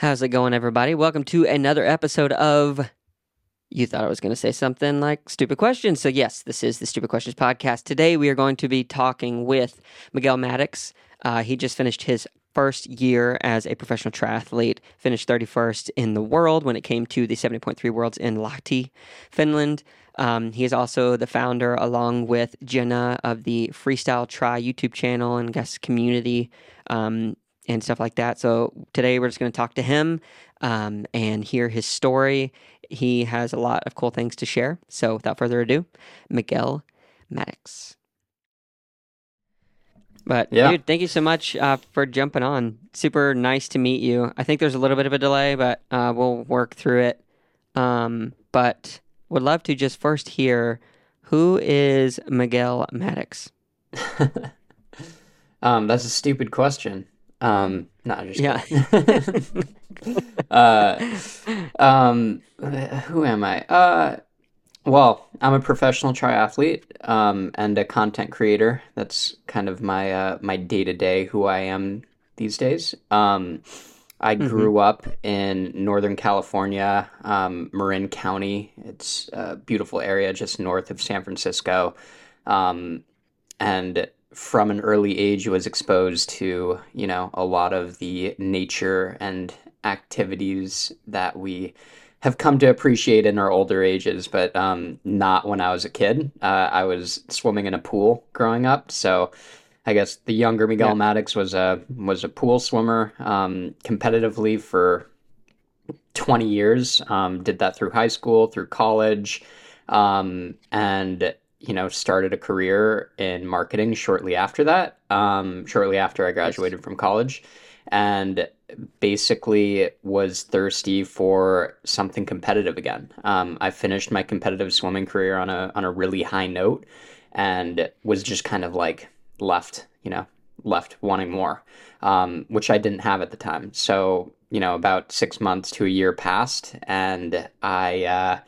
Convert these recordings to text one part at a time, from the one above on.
How's it going, everybody? Welcome to another episode of. You thought I was going to say something like stupid questions. So, yes, this is the Stupid Questions podcast. Today, we are going to be talking with Miguel Maddox. Uh, he just finished his first year as a professional triathlete, finished 31st in the world when it came to the 70.3 Worlds in Lahti, Finland. Um, he is also the founder, along with Jenna, of the Freestyle Tri YouTube channel and guest community. Um, and stuff like that. So today we're just going to talk to him um, and hear his story. He has a lot of cool things to share. So without further ado, Miguel Maddox. But Yeah. dude, thank you so much uh, for jumping on. Super nice to meet you. I think there's a little bit of a delay, but uh, we'll work through it. Um, but would love to just first hear who is Miguel Maddox. um, that's a stupid question. Um, no, I'm just Yeah. uh, um, who am I? Uh, well, I'm a professional triathlete, um, and a content creator. That's kind of my uh, my day to day who I am these days. Um, I grew up in Northern California, um, Marin County. It's a beautiful area just north of San Francisco. Um, and from an early age was exposed to you know a lot of the nature and activities that we have come to appreciate in our older ages but um, not when i was a kid uh, i was swimming in a pool growing up so i guess the younger miguel Yeah. maddox was a was a pool swimmer um, competitively for 20 years um, did that through high school through college um, and you know started a career in marketing shortly after that um, shortly after i graduated from college and basically was thirsty for something competitive again. Um, i finished my competitive swimming career on a on a really high note and was just kind of like left you know left wanting more um, which i didn't have at the time. So you know about six months to a year passed and i uh,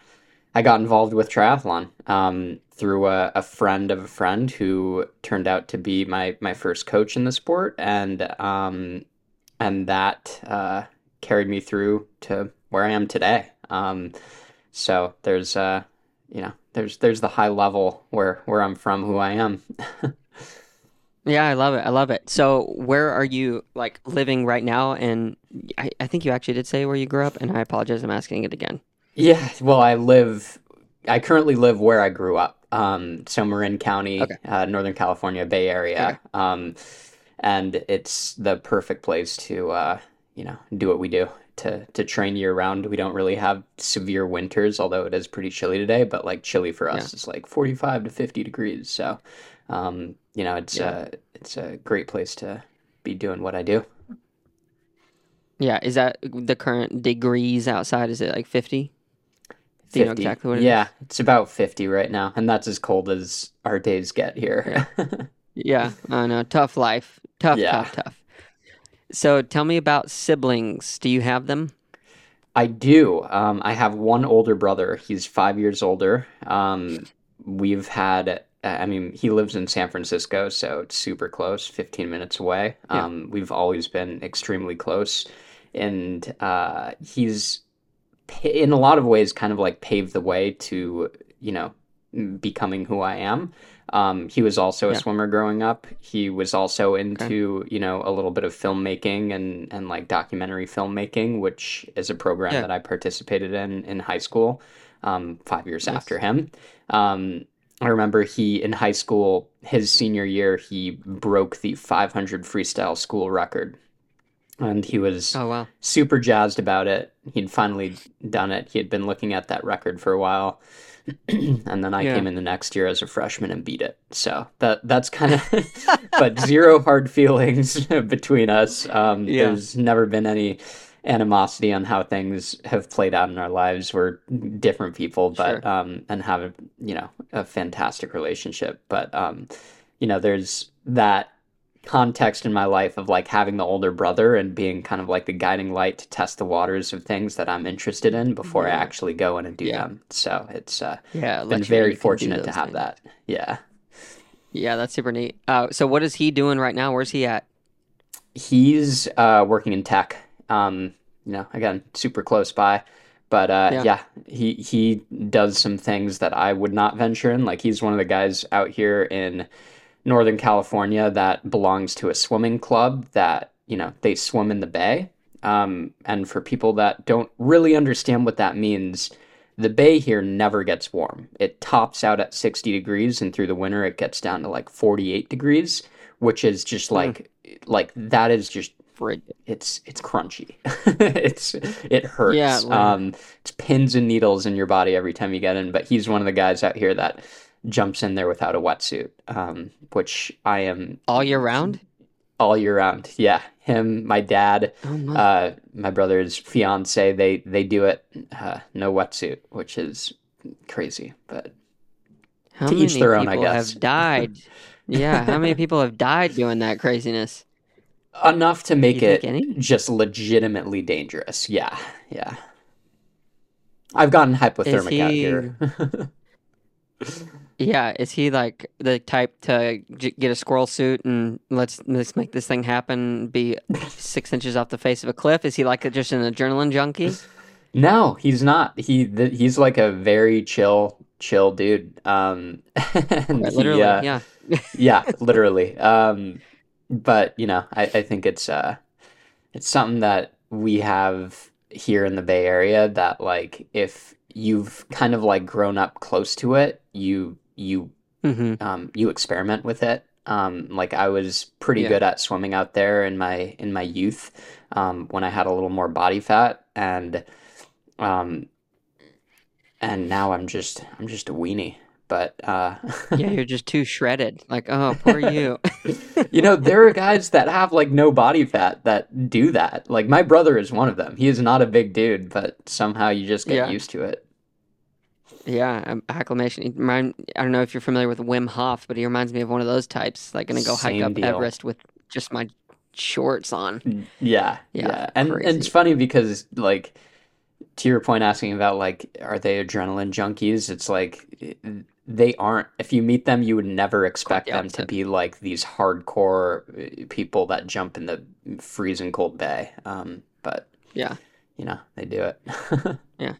I got involved with triathlon um, through a, a friend of a friend who turned out to be my, my first coach in the sport, and um, and that uh, carried me through to where I am today. Um, so there's uh, you know there's there's the high level where where I'm from, who I am. Yeah, I love it. I love it. So, where are you like living right now? And I, I think you actually did say where you grew up, and I apologize. I'm asking it again. Yeah, well, I live. I currently live where I grew up. Um, so Marin County, Okay. uh, Northern California, Bay Area. Um, and it's the perfect place to, uh, you know, do what we do to to train year round. We don't really have severe winters, although it is pretty chilly today. But like chilly for us is like forty five to fifty degrees. So, um, you know, it's Yeah. uh, it's a great place to be doing what I do. Yeah, is that the current degrees outside? Is it like 50? Do you know 50. exactly what it is? yeah, it's about 50 right now, and that's as cold as our days get here. Yeah, I know. Tough life. Tough, Yeah. tough, tough. So, tell me about siblings. Do you have them? I do. Um, I have one older brother. He's five years older. Um, we've had, I mean, he lives in San Francisco, so it's super close, 15 minutes away. Yeah. Um, we've always been extremely close. And uh, he's, in a lot of ways, kind of like paved the way to, you know, becoming who I am. Um, he was also a Yeah. swimmer growing up. He was also into, you know, a little bit of filmmaking and, and like documentary filmmaking, which is a program Yeah. that I participated in in high school, um, five years Nice. after him. Um, I remember he, in high school, his senior year, he broke the 500 freestyle school record. And he was Oh, wow. super jazzed about it. He'd finally done it. He had been looking at that record for a while. and then I Yeah. came in the next year as a freshman and beat it. So that that's kind of but zero hard feelings between us. Um, Yeah. There's never been any animosity on how things have played out in our lives. We're different people, but Sure. um, and have a you know a fantastic relationship. But um, you know, there's that context in my life of like having the older brother and being kind of like the guiding light to test the waters of things that I'm interested in before I actually go in and do Yeah. them. So it's uh, Yeah, been very you can do fortunate to have things. that. Yeah. Yeah, that's super neat. Uh, so, what is he doing right now? Where's he at? He's uh, working in tech. Um, you know, again, super close by. But uh, Yeah. yeah. he he does some things that I would not venture in. Like he's one of the guys out here in Northern California that belongs to a swimming club that you know they swim in the bay. Um, and for people that don't really understand what that means, the bay here never gets warm. It tops out at 60 degrees, and through the winter it gets down to like 48 degrees, which is just like like that is just it's it's crunchy. it's it hurts. Yeah, literally. um, it's pins and needles in your body every time you get in. But he's one of the guys out here that jumps in there without a wetsuit, um, which I am All year round? all year round. Yeah, him, my dad, Oh my. uh, my brother's fiance. They they do it uh, no wetsuit, which is crazy. But how to many each their own, I guess. have died? yeah, how many people have died doing that craziness? enough to make it just legitimately dangerous. Yeah, yeah. I've gotten hypothermic out here. Yeah, is he like the type to j- get a squirrel suit and let's let's make this thing happen? Be six inches off the face of a cliff? Is he like a, just an adrenaline junkie? no, he's not. He th- he's like a very chill, chill dude. Um, Quite he, literally, uh, yeah. yeah, literally. Um, but you know, I, I think it's uh, it's something that we have here in the Bay Area that like if you've kind of like grown up close to it, you you hmm um, you experiment with it. Um, like I was pretty Yeah. good at swimming out there in my in my youth, um, when I had a little more body fat, and um, and now I'm just I'm just a weenie. But uh, Yeah, you're just too shredded. Like, oh, poor you. you know, there are guys that have like no body fat that do that. Like my brother is one of them. He is not a big dude, but somehow you just get Yeah. used to it. Yeah, um, acclimation. He remind- I don't know if you're familiar with Wim Hof, but he reminds me of one of those types. Like, gonna go hike up deal. Everest with just my shorts on. Yeah, Yeah, yeah, and and it's funny because like to your point, asking about like are they adrenaline junkies? It's like they aren't. If you meet them, you would never expect the them to be like these hardcore uh, people that jump in the freezing cold bay. Um, but Yeah. you know they do it. Yeah,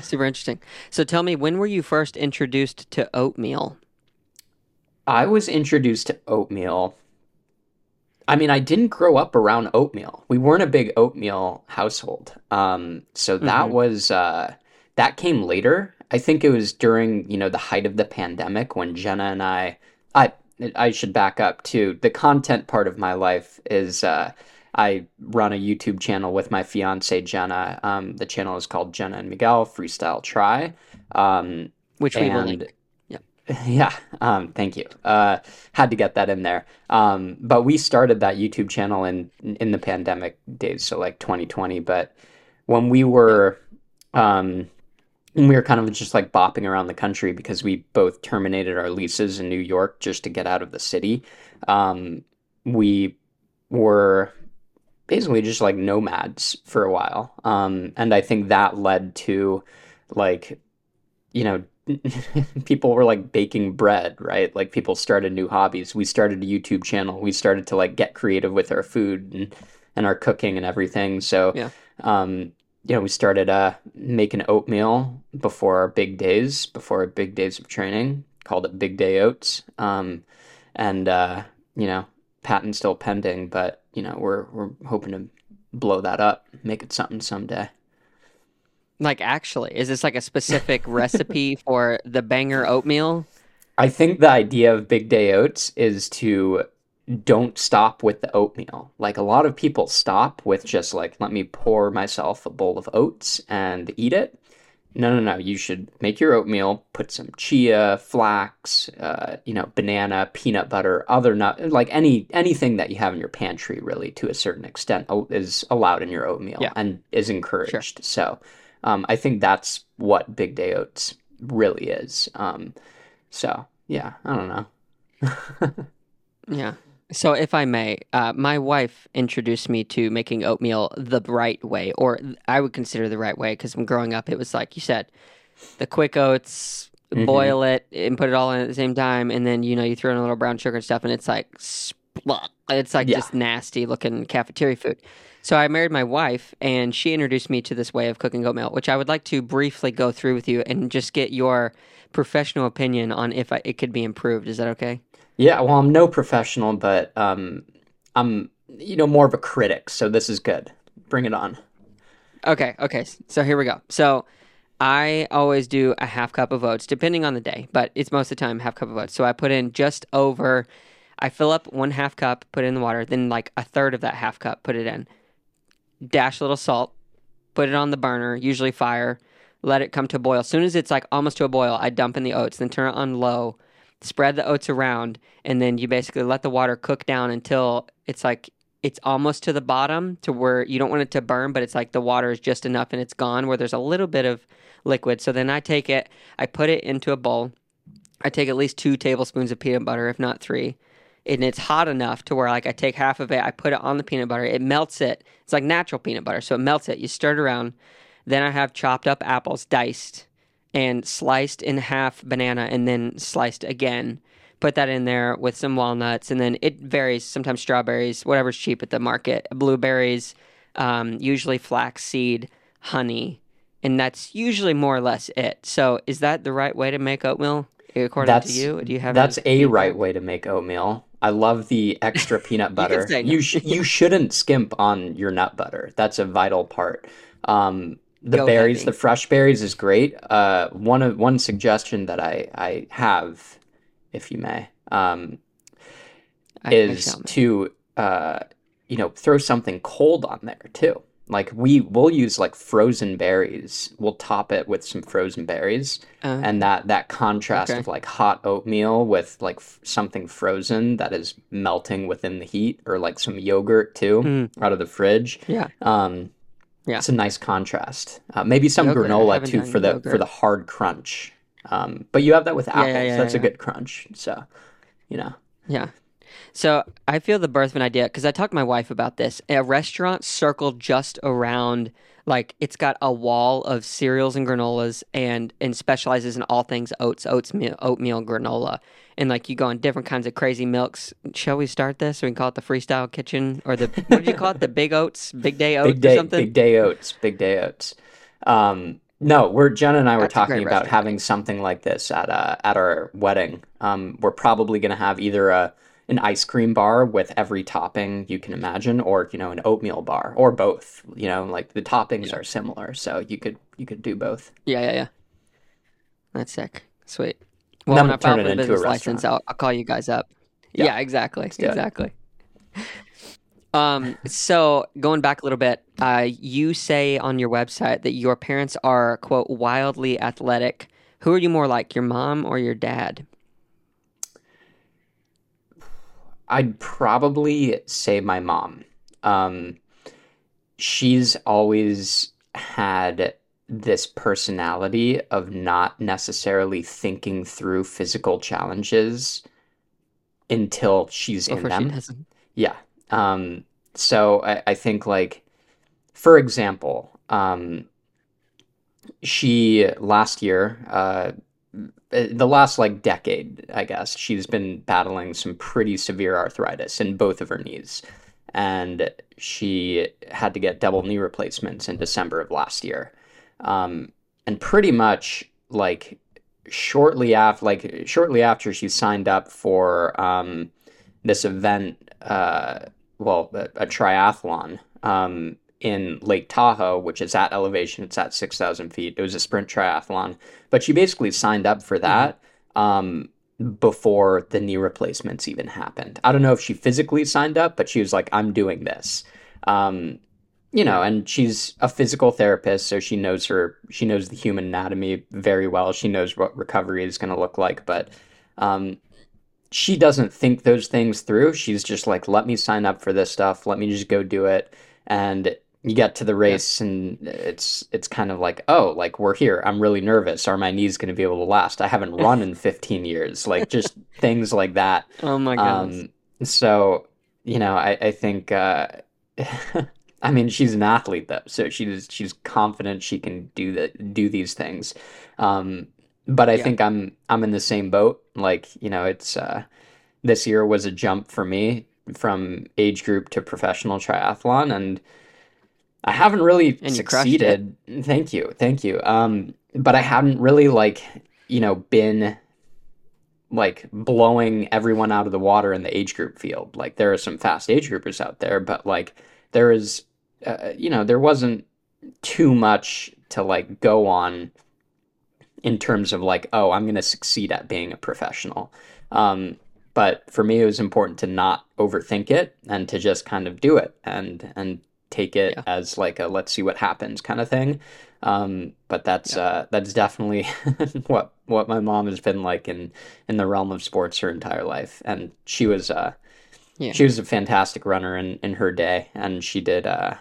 super interesting. So tell me, when were you first introduced to oatmeal? I was introduced to oatmeal. I mean, I didn't grow up around oatmeal. We weren't a big oatmeal household. Um, so that Mhm. was uh, that came later. I think it was during you know the height of the pandemic when Jenna and I. I I should back up too. The content part of my life is uh, I run a YouTube channel with my fiance Jenna. Um, the channel is called Jenna and Miguel Freestyle Tri. Um, Which we will and link. Yep. yeah um thank you uh had to get that in there um but we started that youtube channel in in the pandemic days so like 2020 but when we were um when we were kind of just like bopping around the country because we both terminated our leases in new york just to get out of the city um we were basically just like nomads for a while. Um and i think that led to like you know people were like baking bread right? Like people started new hobbies. We started a youtube channel. We started to like get creative with our food and and our cooking and everything. So Yeah. um you know we started uh making oatmeal before our big days before our big days of training called it big day oats. Um and uh you know patent still pending but you know we're we're hoping to blow that up make it something someday Like, actually, is this like a specific recipe for the banger oatmeal? I think the idea of Big Day Oats is to don't stop with the oatmeal. Like a lot of people stop with just like, let me pour myself a bowl of oats and eat it. No, no, no. You should make your oatmeal, put some chia, flax, uh, you know, banana, peanut butter, other nut, like any anything that you have in your pantry, really, to a certain extent, is allowed in your oatmeal Yeah. and is encouraged. So, um, I think that's what Big Day Oats really is. Um, so yeah, I don't know. Yeah. So, if I may, uh, my wife introduced me to making oatmeal the right way, or I would consider the right way, because when growing up, it was like you said, the quick oats, Mhm. boil it, and put it all in at the same time, and then you know you throw in a little brown sugar and stuff, and it's like, spluck. it's like Yeah. just nasty looking cafeteria food. So I married my wife, and she introduced me to this way of cooking oatmeal, which I would like to briefly go through with you and just get your professional opinion on if I, it could be improved. Is that okay? Yeah, well, I'm no professional, but um, I'm you know more of a critic, so this is good. Bring it on. Okay, okay. So here we go. So I always do a half cup of oats, depending on the day, but it's most of the time half cup of oats. So I put in just over. I fill up one half cup, put it in the water, then like a third of that half cup, put it in. Dash a little salt, put it on the burner, usually fire, let it come to a boil. As soon as it's like almost to a boil, I dump in the oats, then turn it on low, spread the oats around, and then you basically let the water cook down until it's like it's almost to the bottom to where you don't want it to burn, but it's like the water is just enough and it's gone where there's a little bit of liquid. So then I take it, I put it into a bowl. I take at least two tablespoons of peanut butter, if not three. And it's hot enough to where like I take half of it, I put it on the peanut butter, it melts it. It's like natural peanut butter, so it melts it. You stir it around. Then I have chopped up apples, diced and sliced in half banana and then sliced again. Put that in there with some walnuts, and then it varies. Sometimes strawberries, whatever's cheap at the market, blueberries, um, usually flaxseed, honey, and that's usually more or less it. So, is that the right way to make oatmeal according That's to you? Do you have that's a right way to make oatmeal. I love the extra peanut butter. no. You sh- you shouldn't skimp on your nut butter. That's a vital part. Um, the Go berries, heavy. the fresh berries is great. Uh, one of one suggestion that I I have, if you may, um, I- I is make. to uh, you know throw something cold on there too. Like we will use like frozen berries. We'll top it with some frozen berries, Uh, and that that contrast Okay. of like hot oatmeal with like f- something frozen that is melting within the heat, or like some yogurt too Mm. out of the fridge. yeah. Um, Yeah. it's a nice contrast. Uh, maybe some Yogurt, granola too for the for the hard crunch. Um, but you have that with Yeah, apples. yeah, yeah, That's a yeah. good crunch. So, you know. Yeah. So I feel the birth of an idea because I talked to my wife about this. A restaurant circled just around, like it's got a wall of cereals and granolas, and and specializes in all things oats, oats meal, oatmeal, granola, and like you go on different kinds of crazy milks. Shall we start this? We can call it the freestyle kitchen or the what did you call it? The big oats, big day oats, big day, or something. big day oats, big day oats. Um, no, we're Jen and I were That's talking about restaurant. having something like this at uh, at our wedding. Um, we're probably gonna have either a an ice cream bar with every topping you can imagine, or you know, an oatmeal bar, or both. You know, like the toppings are similar, so you could you could do both. Yeah, yeah, yeah. That's sick. Sweet. Well, then when I turn it into a business license, restaurant. I'll, I'll call you guys up. Yeah. Yeah, exactly. Exactly. Um, so going back a little bit, uh, you say on your website that your parents are quote wildly athletic. Who are you more like, your mom or your dad? I'd probably say my mom. Um, she's always had this personality of not necessarily thinking through physical challenges until she's in Before she them. doesn't. Yeah. Um, so I, I think like, for example, um, she last year, uh, the last like decade, I guess, she's been battling some pretty severe arthritis in both of her knees. And she had to get double knee replacements in December of last year. Um, and pretty much like shortly after, like shortly after she signed up for um, this event, uh, well, a, a triathlon um, in Lake Tahoe, which is at elevation. It's at 6,000 feet. It was a sprint triathlon. But she basically signed up for that um, before the knee replacements even happened. I don't know if she physically signed up, but she was like, I'm doing this. Um, you know, and she's a physical therapist, so she knows her, she knows the human anatomy very well. She knows what recovery is going to look like, but um, she doesn't think those things through. She's just like, let me sign up for this stuff. Let me just go do it. And you get to the race and it's it's kind of like, oh, like we're here. I'm really nervous. Are my knees going to be able to last? I haven't run in 15 years. Like just things like that. Oh my god Um, so, you know, I, I think, uh, I mean, she's an athlete though, so she's she's confident she can do the do these things. Um, but I Yeah. think I'm I'm in the same boat. Like, you know, it's uh, this year was a jump for me from age group to professional triathlon, and I haven't really And you succeeded. Thank you, thank you. Um, but I haven't really like you know been like blowing everyone out of the water in the age group field. Like there are some fast age groupers out there, but like there is, uh, you know, there wasn't too much to like go on in terms of like, oh, I'm going to succeed at being a professional. Um, but for me, it was important to not overthink it and to just kind of do it and and take it Yeah. as like a let's see what happens kind of thing. Um, but that's uh, that's definitely what what my mom has been like in in the realm of sports her entire life, and she was uh, Yeah. she was a fantastic runner in in her day, and she did uh,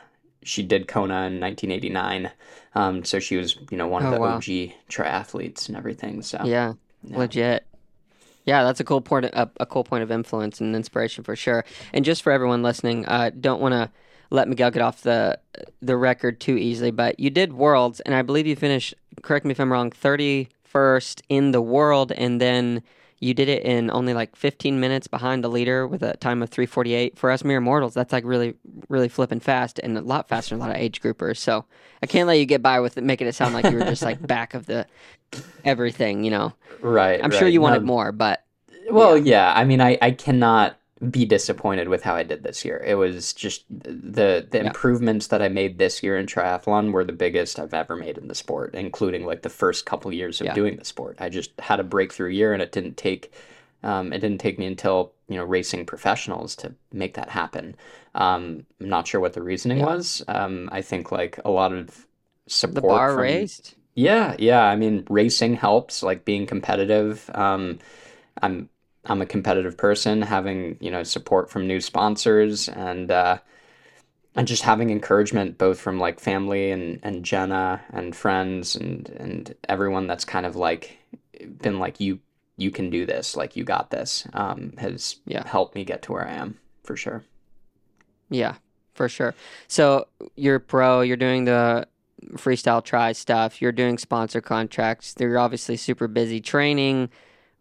she did Kona in 1989. Um, so she was you know one of Oh, the wow. OG triathletes and everything. So Yeah, yeah. legit. Yeah, that's a cool point. A, a cool point of influence and inspiration for sure. And just for everyone listening, uh, don't want to let Miguel get off the the record too easily. But you did worlds, and I believe you finished. Correct me if I'm wrong. Thirty first in the world, and then you did it in only like 15 minutes behind the leader with a time of 348. For us mere mortals, that's like really, really flipping fast and a lot faster than a lot of age groupers. So I can't let you get by with it, making it sound like you were just like back of the everything. You know. right, I'm sure you wanted No, more, but Well, yeah. I mean, I, I cannot be disappointed with how I did this year. It was just the the Yeah. improvements that I made this year in triathlon were the biggest I've ever made in the sport, including like the first couple years of Yeah. doing the sport. I just had a breakthrough year, and it didn't take um, it didn't take me until you know racing professionals to make that happen. Um, I'm not sure what the reasoning Yeah. was. Um, I think like a lot of support. the bar from raised. yeah, yeah. I mean, racing helps, like being competitive. Um, I'm I'm a competitive person, having, you know, support from new sponsors and uh and just having encouragement both from like family and and Jenna and friends and and everyone that's kind of like been like you you can do this, like you got this, um, has Yeah. helped me get to where I am for sure. Yeah, for sure. So you're pro. You're doing the freestyle tri stuff. You're doing sponsor contracts. You're obviously super busy training.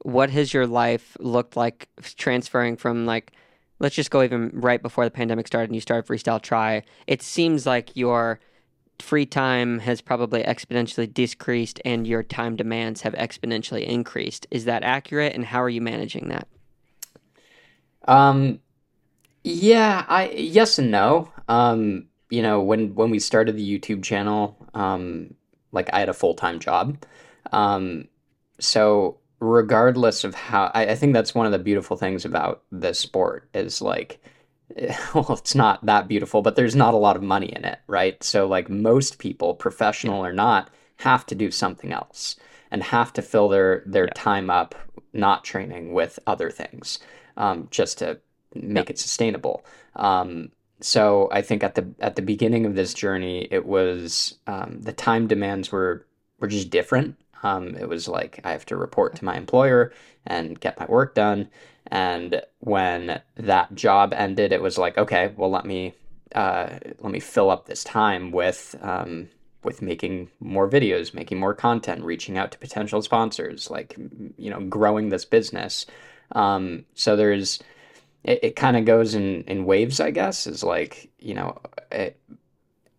What has your life looked like transferring from like, let's just go even right before the pandemic started and you started freestyle tri. It seems like your free time has probably exponentially decreased and your time demands have exponentially increased. Is that accurate? And how are you managing that? Um, yeah, I yes and no. Um, you know, when when we started the YouTube channel, um, like I had a full-time job. Um, so regardless of how, I, I think that's one of the beautiful things about this sport is like, well, it's not that beautiful, but there's not a lot of money in it, right? So like most people, professional or not, have to do something else and have to fill their their Yeah. time up not training with other things um, just to make it sustainable. Um, so I think at the at the beginning of this journey, it was um, the time demands were were just different. Um, it was like I have to report to my employer and get my work done. And when that job ended, it was like, okay, well, let me uh, let me fill up this time with um, with making more videos, making more content, reaching out to potential sponsors, like you know, growing this business. Um, so there's it, it kind of goes in in waves, I guess. Is like you know. It,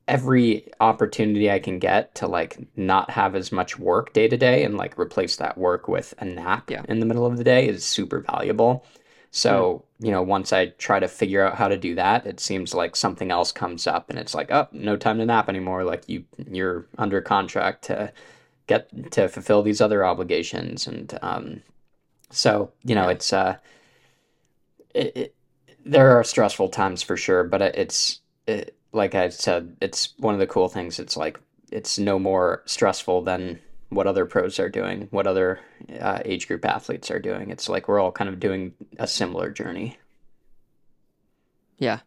every opportunity I can get to like not have as much work day to day and like replace that work with a nap Yeah. in the middle of the day is super valuable. So, you know, once I try to figure out how to do that, it seems like something else comes up and it's like, oh, no time to nap anymore. Like you you're under contract to get to fulfill these other obligations and um so, you know, Yeah. it's uh it, it there are stressful times for sure, but it's it, like I said, it's one of the cool things. It's like it's no more stressful than what other pros are doing, what other uh, age group athletes are doing. It's like we're all kind of doing a similar journey. Yeah.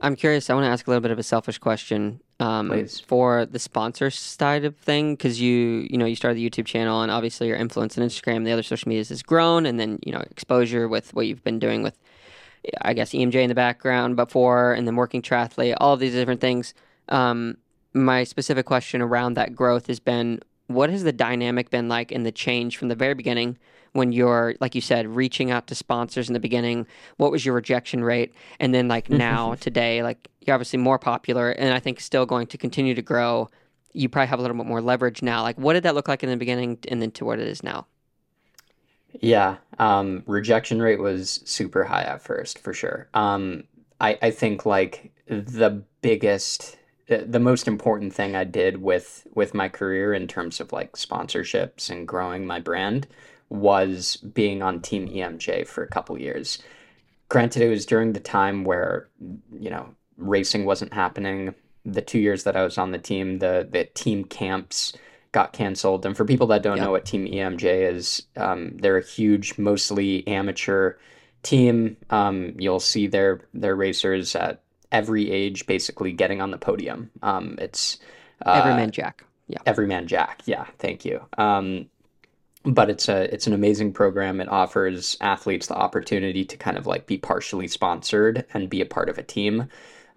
I'm curious. I want to ask a little bit of a selfish question um, Please. for the sponsor side of thing because you you know you started the YouTube channel and obviously your influence on Instagram, the other social medias has grown, and then you know exposure with what you've been doing with I guess EMJ in the background before, and then working triathlete, all of these different things. Um, my specific question around that growth has been, what has the dynamic been like in the change from the very beginning when you're like you said reaching out to sponsors in the beginning? What was your rejection rate? And then like now today like you're obviously more popular and i think still going to continue to grow. You probably have a little bit more leverage now. Like what did that look like in the beginning and then to what it is now yeah um, rejection rate was super high at first for sure um, I, I think like the biggest the most important thing I did with with my career in terms of like sponsorships and growing my brand was being on Team EMJ for a couple years. Granted, it was during the time where you know racing wasn't happening. The two years that I was on the team, the the team camps got canceled. And for people that don't yeah. know what Team EMJ is, um, they're a huge, mostly amateur team. Um, you'll see their their racers at every age basically getting on the podium. Um, it's uh, Every Man Jack. Yeah. Every Man Jack. Yeah. Thank you. Um, but it's a it's an amazing program. It offers athletes the opportunity to kind of like be partially sponsored and be a part of a team.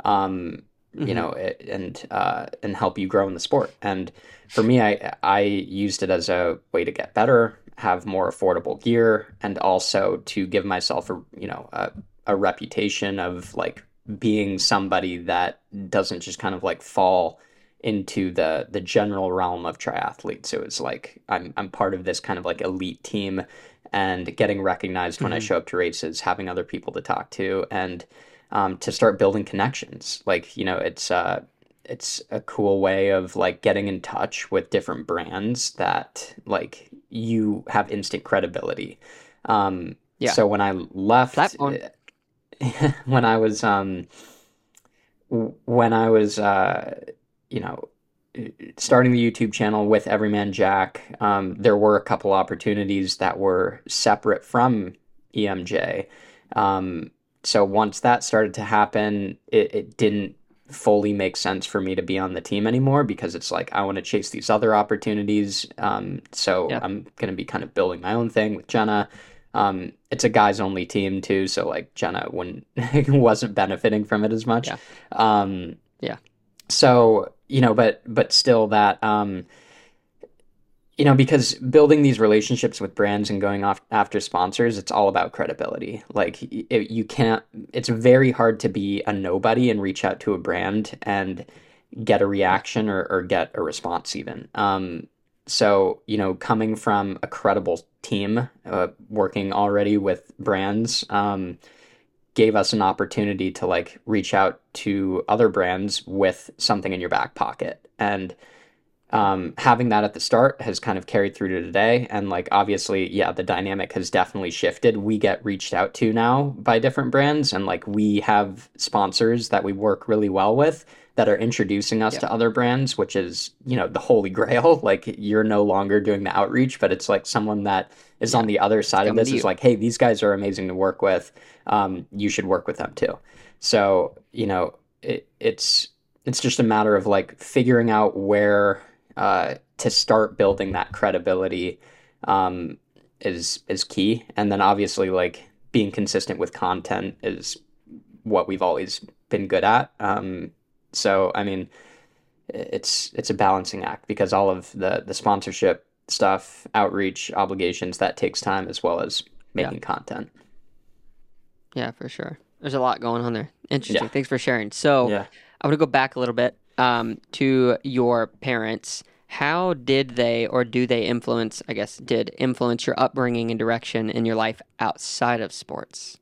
Um, mm-hmm. You know, and uh, and help you grow in the sport. And for me, I I used it as a way to get better, have more affordable gear, and also to give myself a you know a, a reputation of like being somebody that doesn't just kind of like fall into the the general realm of triathletes. So it's like I'm I'm part of this kind of like elite team and getting recognized mm-hmm. when I mm-hmm. show up to races, having other people to talk to and um, to start building connections. Like, you know, it's uh it's a cool way of like getting in touch with different brands that like you have instant credibility. Um yeah. so when I left when I was um when I was uh you know starting the YouTube channel with Every Man Jack, um, there were a couple opportunities that were separate from EMJ. Um, so once that started to happen, it, it didn't fully make sense for me to be on the team anymore because it's like I want to chase these other opportunities. Um, so yeah. I'm going to be kind of building my own thing with Jenna. Um, it's a guys only team too, so like Jenna when wasn't benefiting from it as much. Yeah. Um, yeah. So you know, but but still that um, you know because building these relationships with brands and going off after sponsors, it's all about credibility. Like it, you can't. It's very hard to be a nobody and reach out to a brand and get a reaction or, or get a response even. Um, so you know coming from a credible team uh, working already with brands um, gave us an opportunity to like reach out to other brands with something in your back pocket and um, having that at the start has kind of carried through to today and like obviously yeah the dynamic has definitely shifted we get reached out to now by different brands and like we have sponsors that we work really well with that are introducing us yeah. to other brands, which is, you know, the holy grail. Like you're no longer doing the outreach, but it's like someone that is yeah. on the other side of this is like, hey, these guys are amazing to work with. Um, you should work with them too. So, you know, it, it's it's just a matter of like figuring out where uh, to start building that credibility um, is is key, and then obviously like being consistent with content is what we've always been good at. Um, so I mean, it's it's a balancing act because all of the the sponsorship stuff, outreach obligations that takes time as well as making yeah. content. Yeah, for sure. There's a lot going on there. Interesting. Yeah. Thanks for sharing. So yeah. I want to go back a little bit um, to your parents. How did they or do they influence, I guess, did influence your upbringing and direction in your life outside of sports?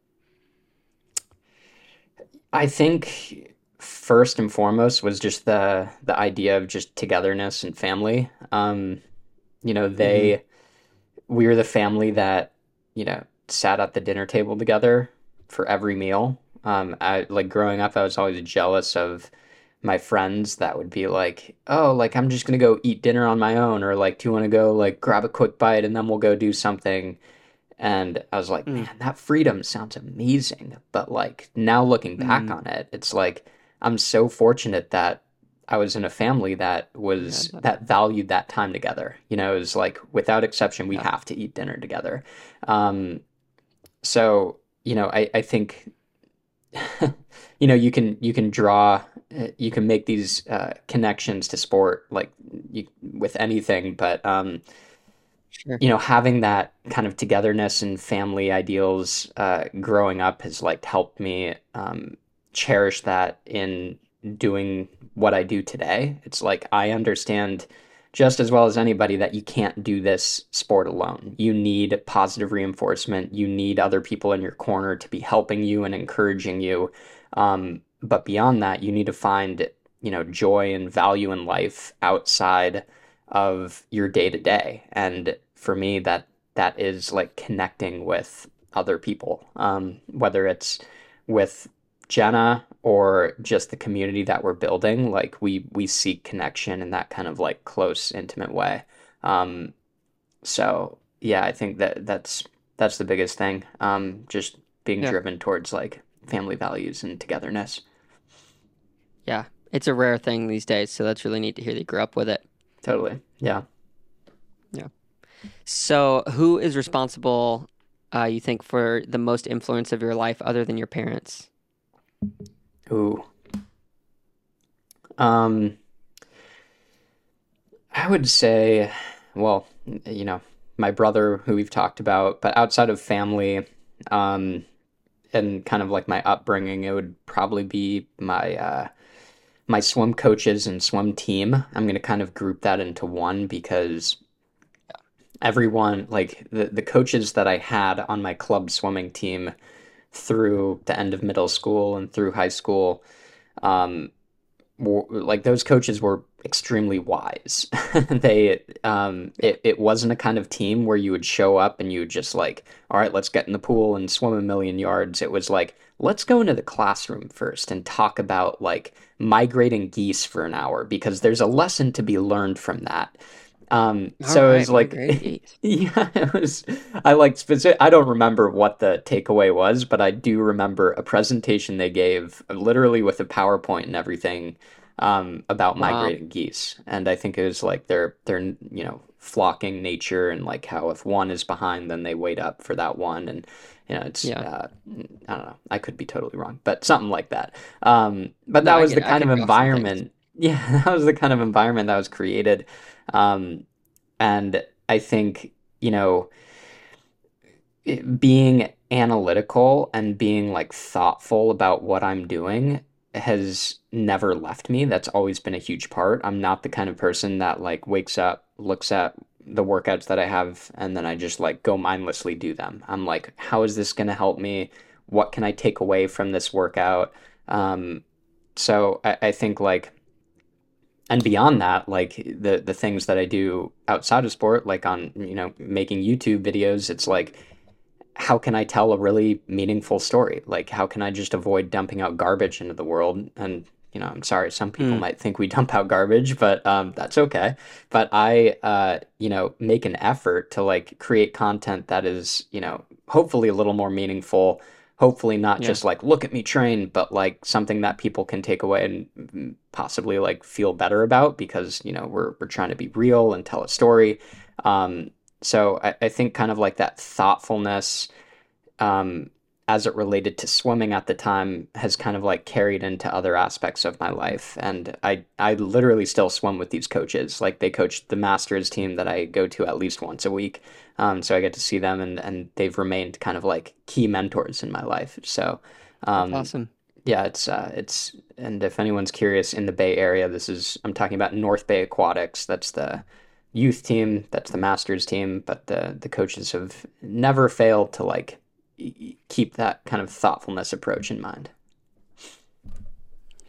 I think first and foremost was just the the idea of just togetherness and family. Um, you know, they mm-hmm. we were the family that you know sat at the dinner table together for every meal. Um, I like growing up, I was always jealous of my friends that would be like, "Oh, like I'm just gonna go eat dinner on my own," or like, "Do you want to go like grab a quick bite and then we'll go do something?" And I was like, mm. "Man, that freedom sounds amazing." But like now looking back mm. on it, it's like I'm so fortunate that I was in a family that was yeah, that valued that time together. You know, it was like without exception, we yeah. have to eat dinner together. Um, so you know, I I think you know you can you can draw you can make these uh, connections to sport like you, with anything, but um, sure. you know, having that kind of togetherness and family ideals uh, growing up has like helped me um, cherish that in doing what I do today. It's like I understand just as well as anybody that you can't do this sport alone. You need positive reinforcement. You need other people in your corner to be helping you and encouraging you. Um, but beyond that, you need to find you know joy and value in life outside of your day to day. And for me, that that is like connecting with other people, um, whether it's with Jenna or just the community that we're building. Like we we seek connection in that kind of like close, intimate way. Um, so yeah, I think that that's that's the biggest thing. Um, just being yeah. driven towards like family values and togetherness. Yeah, it's a rare thing these days, so that's really neat to hear that you grew up with it. Totally. Yeah. Yeah. So, who is responsible, uh, you think, for the most influence of your life other than your parents? Ooh. Um, I would say, well, you know, my brother, who we've talked about, but outside of family, um, and kind of like my upbringing, it would probably be my uh, my swim coaches and swim team. I'm going to kind of group that into one because everyone, like the, the coaches that I had on my club swimming team through the end of middle school and through high school, um, were, like those coaches were extremely wise. they um it, it wasn't a kind of team where you would show up and you would just like, all right, let's get in the pool and swim a million yards. It was like, let's go into the classroom first and talk about like migrating geese for an hour because there's a lesson to be learned from that. Um, so right, it was like, yeah, it was. I like specific. I don't remember what the takeaway was, but I do remember a presentation they gave, literally with a PowerPoint and everything, um, about wow. migrating geese. And I think it was like their their you know flocking nature and like how if one is behind, then they wait up for that one, and you know, it's yeah. Uh, I don't know. I could be totally wrong, but something like that. Um, but no, that was the kind of environment. Yeah, that was the kind of environment that was created, um, and I think you know, being analytical and being like thoughtful about what I'm doing has never left me. That's always been a huge part. I'm not the kind of person that like wakes up, looks at the workouts that I have and then I just like go mindlessly do them. I'm like, how is this going to help me? What can I take away from this workout? Um, so I, I think like, and beyond that, like the the things that I do outside of sport, like on you know making YouTube videos, it's like, how can I tell a really meaningful story? Like, how can I just avoid dumping out garbage into the world and you know, I'm sorry, some people mm. might think we dump out garbage, but um, that's okay. But I, uh, you know, make an effort to like create content that is, you know, hopefully a little more meaningful. Hopefully not yeah. just like look at me train, but like something that people can take away and possibly like feel better about because you know we're we're trying to be real and tell a story. Um, so I, I think kind of like that thoughtfulness um, as it related to swimming at the time has kind of like carried into other aspects of my life. And i i literally still swim with these coaches. Like they coach the masters team that i go to at least once a week. Um, so i get to see them and and they've remained kind of like key mentors in my life. So um, awesome. yeah it's uh, it's and if anyone's curious in the bay area this is i'm talking about north bay aquatics. That's the youth team that's the masters team but the the coaches have never failed to like keep that kind of thoughtfulness approach in mind.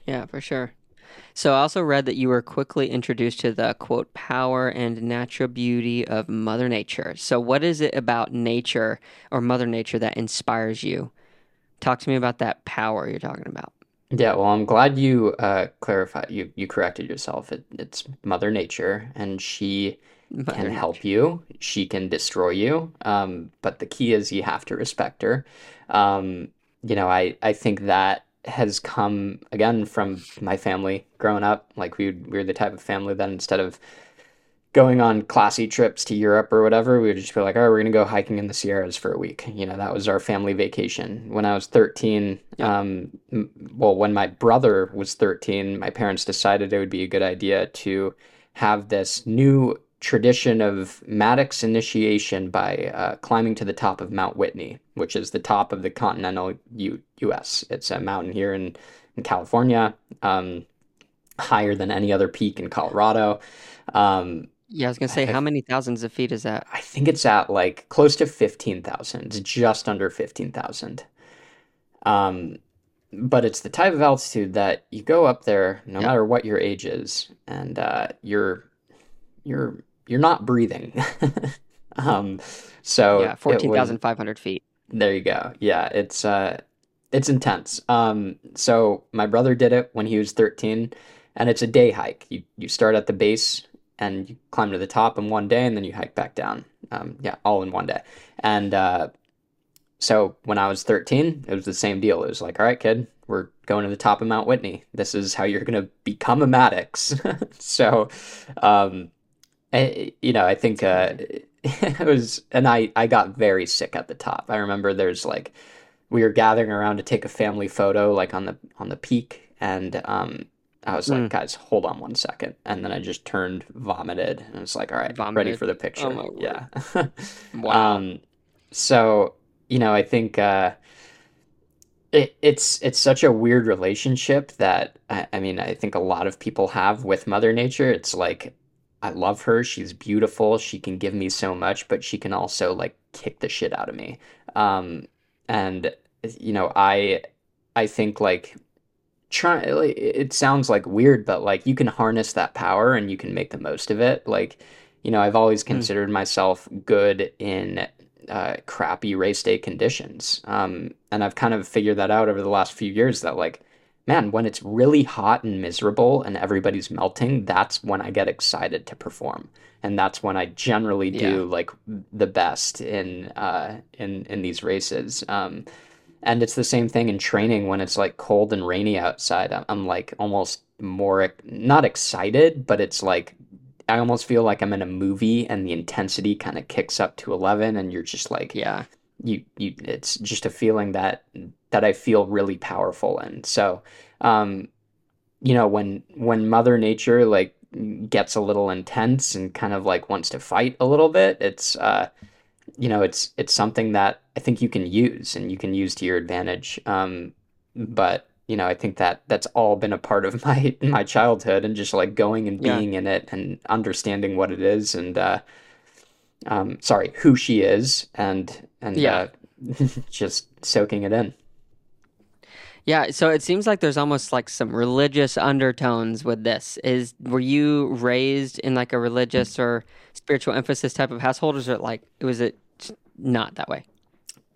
Yeah, for sure. So I also read that you were quickly introduced to the quote power and natural beauty of Mother Nature. So what is it about nature or Mother Nature that inspires you? Talk to me about that power you're talking about. Yeah, well, I'm glad you uh, clarified. You you corrected yourself. It, it's Mother Nature, and she Mother can nature. help you. She can destroy you. Um, but the key is you have to respect her. Um, you know, I, I think that has come again from my family growing up. Like we we were the type of family that instead of going on classy trips to Europe or whatever, we would just be like, "Oh, we're gonna go hiking in the Sierras for a week." You know, that was our family vacation. When I was thirteen, yeah. um, well, when my brother was thirteen, my parents decided it would be a good idea to have this new tradition of Maddox initiation by uh, climbing to the top of Mount Whitney, which is the top of the continental U- U.S. It's a mountain here in, in California, um, higher than any other peak in Colorado. Um, yeah, I was gonna say, I- how many thousands of feet is that? I think it's at like close to 15,000. It's just under 15,000. Um, but it's the type of altitude that you go up there no Yeah. matter what your age is, and uh, you're you're you're not breathing. um, so yeah, fourteen thousand five hundred feet. there you go. Yeah, it's uh it's intense. Um so my brother did it when he was 13 and it's a day hike. You you start at the base and you climb to the top in one day and then you hike back down. Um yeah, all in one day. And uh so when I was 13, it was the same deal. It was like, "All right, kid, we're going to the top of Mount Whitney. This is how you're going to become a Maddox." So um I, you know, I think uh, it was, and I I got very sick at the top. I remember there's like we were gathering around to take a family photo, like on the on the peak, and um, I was like, Mm. guys, hold on one second, and then I just turned, vomited, and it's like, all right, ready for the picture. Oh. Yeah. Wow. Um, so you know, I think uh, it, it's it's such a weird relationship that I, I mean, I think a lot of people have with Mother Nature. It's like I love her. She's beautiful. She can give me so much, but she can also like kick the shit out of me. Um, and you know, I I think like try like, it sounds like weird, but like you can harness that power and you can make the most of it. Like, you know, I've always Mm. considered myself good in uh, crappy race day conditions. Um, and I've kind of figured that out over the last few years that like, man, when it's really hot and miserable and everybody's melting, that's when I get excited to perform. And that's when I generally do like the best in uh, in in these races. Um, and it's the same thing in training when it's like cold and rainy outside. I'm, I'm like almost more not excited, but it's like I almost feel like I'm in a movie and the intensity kind of kicks up to 11 and you're just like yeah. you you it's just a feeling that that I feel really powerful in. So, um you know, when when Mother Nature like gets a little intense and kind of like wants to fight a little bit, it's uh you know, it's it's something that I think you can use and you can use to your advantage. Um, but you know, I think that that's all been a part of my my childhood and just like going and Yeah. being in it and understanding what it is and uh, um, sorry, who she is and and Yeah. uh, just soaking it in. Yeah, so it seems like there's almost like some religious undertones with this. Is were you raised in like a religious or spiritual emphasis type of household, or is it like was it not that way?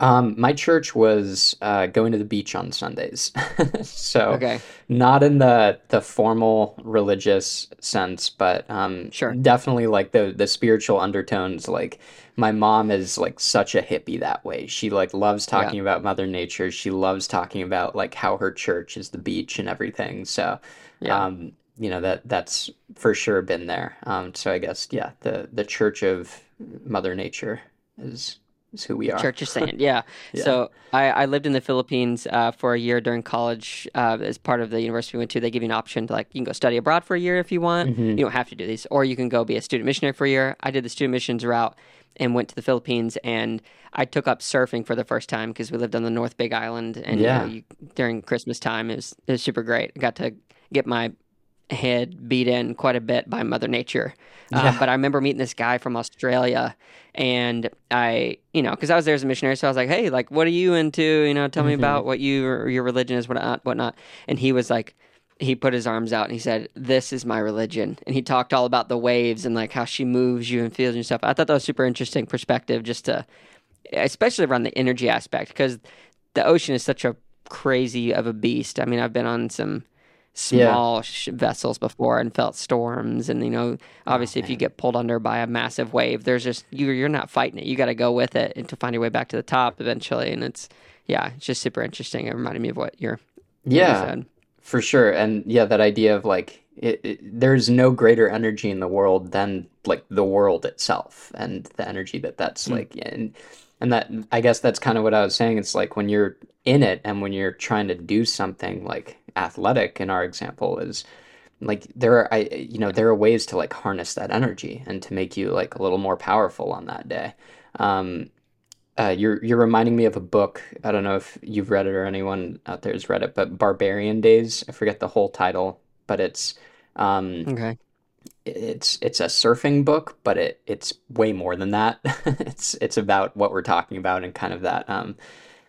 Um, my church was uh, going to the beach on Sundays, so Okay, not in the the formal religious sense, but um, Sure. definitely like the the spiritual undertones. Like my mom is like such a hippie that way. She like loves Yeah. talking about Mother Nature. She loves talking about like how her church is the beach and everything. So, yeah, um, you know that that's for sure been there. Um, so I guess yeah, the the Church of Mother Nature is is who we are. Church of Saint. Yeah. Yeah. So I, I lived in the Philippines uh, for a year during college. Uh, as part of the university we went to, they give you an option to like you can go study abroad for a year if you want. Mhm. You don't have to do these, or you can go be a student missionary for a year. I did the student missions route and went to the Philippines, and I took up surfing for the first time because we lived on the North Big Island, and Yeah. you know, you, during Christmas time it was it was super great. I got to get my head beat in quite a bit by Mother Nature. Uh, Yeah. but I remember meeting this guy from Australia, and I, you know, because I was there as a missionary, so I was like, "Hey, like, what are you into? You know, tell me Mhm. about what you your religion is, whatnot, whatnot." And he was like, he put his arms out and he said, "This is my religion," and he talked all about the waves and like how she moves you and feels you and stuff. I thought that was super interesting perspective, just to, especially around the energy aspect, because the ocean is such a crazy of a beast. I mean, I've been on some. Small sh- vessels before and felt storms and you know obviously if you get pulled under by a massive wave there's just you you're not fighting it you got to go with it and to find your way back to the top eventually and it's yeah it's just super interesting it reminded me of what you're you Yeah. said. For sure. And yeah, that idea of like it, it, there's no greater energy in the world than like the world itself and the energy that that's Mm. like and and that I guess that's kind of what I was saying. It's like when you're in it and when you're trying to do something like athletic in our example is like there are I you know there are ways to like harness that energy and to make you like a little more powerful on that day. Um, uh, you're you're reminding me of a book. I don't know if you've read it or anyone out there has read it, but Barbarian Days. I forget the whole title, but it's um, Okay. It's it's a surfing book, but it it's way more than that. it's it's about what we're talking about and kind of that um,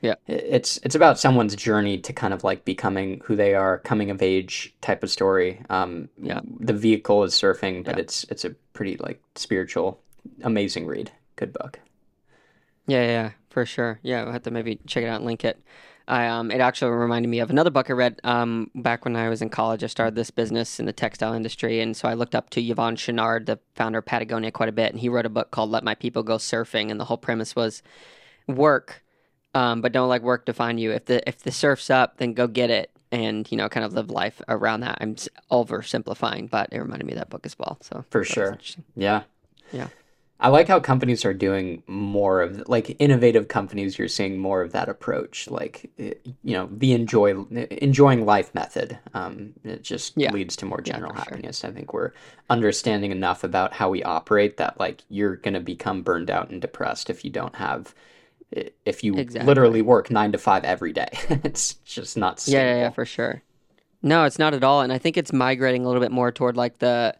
Yeah. it's it's about someone's journey to kind of like becoming who they are, coming of age type of story. Um, Yeah. the vehicle is surfing, but Yeah. it's it's a pretty like spiritual, amazing read. Good book. Yeah, yeah, for sure. Yeah, I'll have to maybe check it out and link it. I um, it actually reminded me of another book I read um back when I was in college. I started this business in the textile industry, and so I looked up to Yvon Chouinard, the founder of Patagonia, quite a bit. And he wrote a book called "Let My People Go Surfing," and the whole premise was work, um, but don't let work define you. If the if the surf's up, then go get it, and you know, kind of live life around that. I'm oversimplifying, but it reminded me of that book as well. So For sure. Yeah. Yeah. I like how companies are doing more of like innovative companies. You're seeing more of that approach, like eh, you know, the enjoy enjoying life method. Um, it just Yeah. leads to more Yeah, general sure. happiness. I think we're understanding enough about how we operate that like you're gonna become burned out and depressed if you don't have if you Exactly. literally work nine to five every day. It's just not Yeah, yeah, yeah, for sure. No, it's not at all, and I think it's migrating a little bit more toward like the.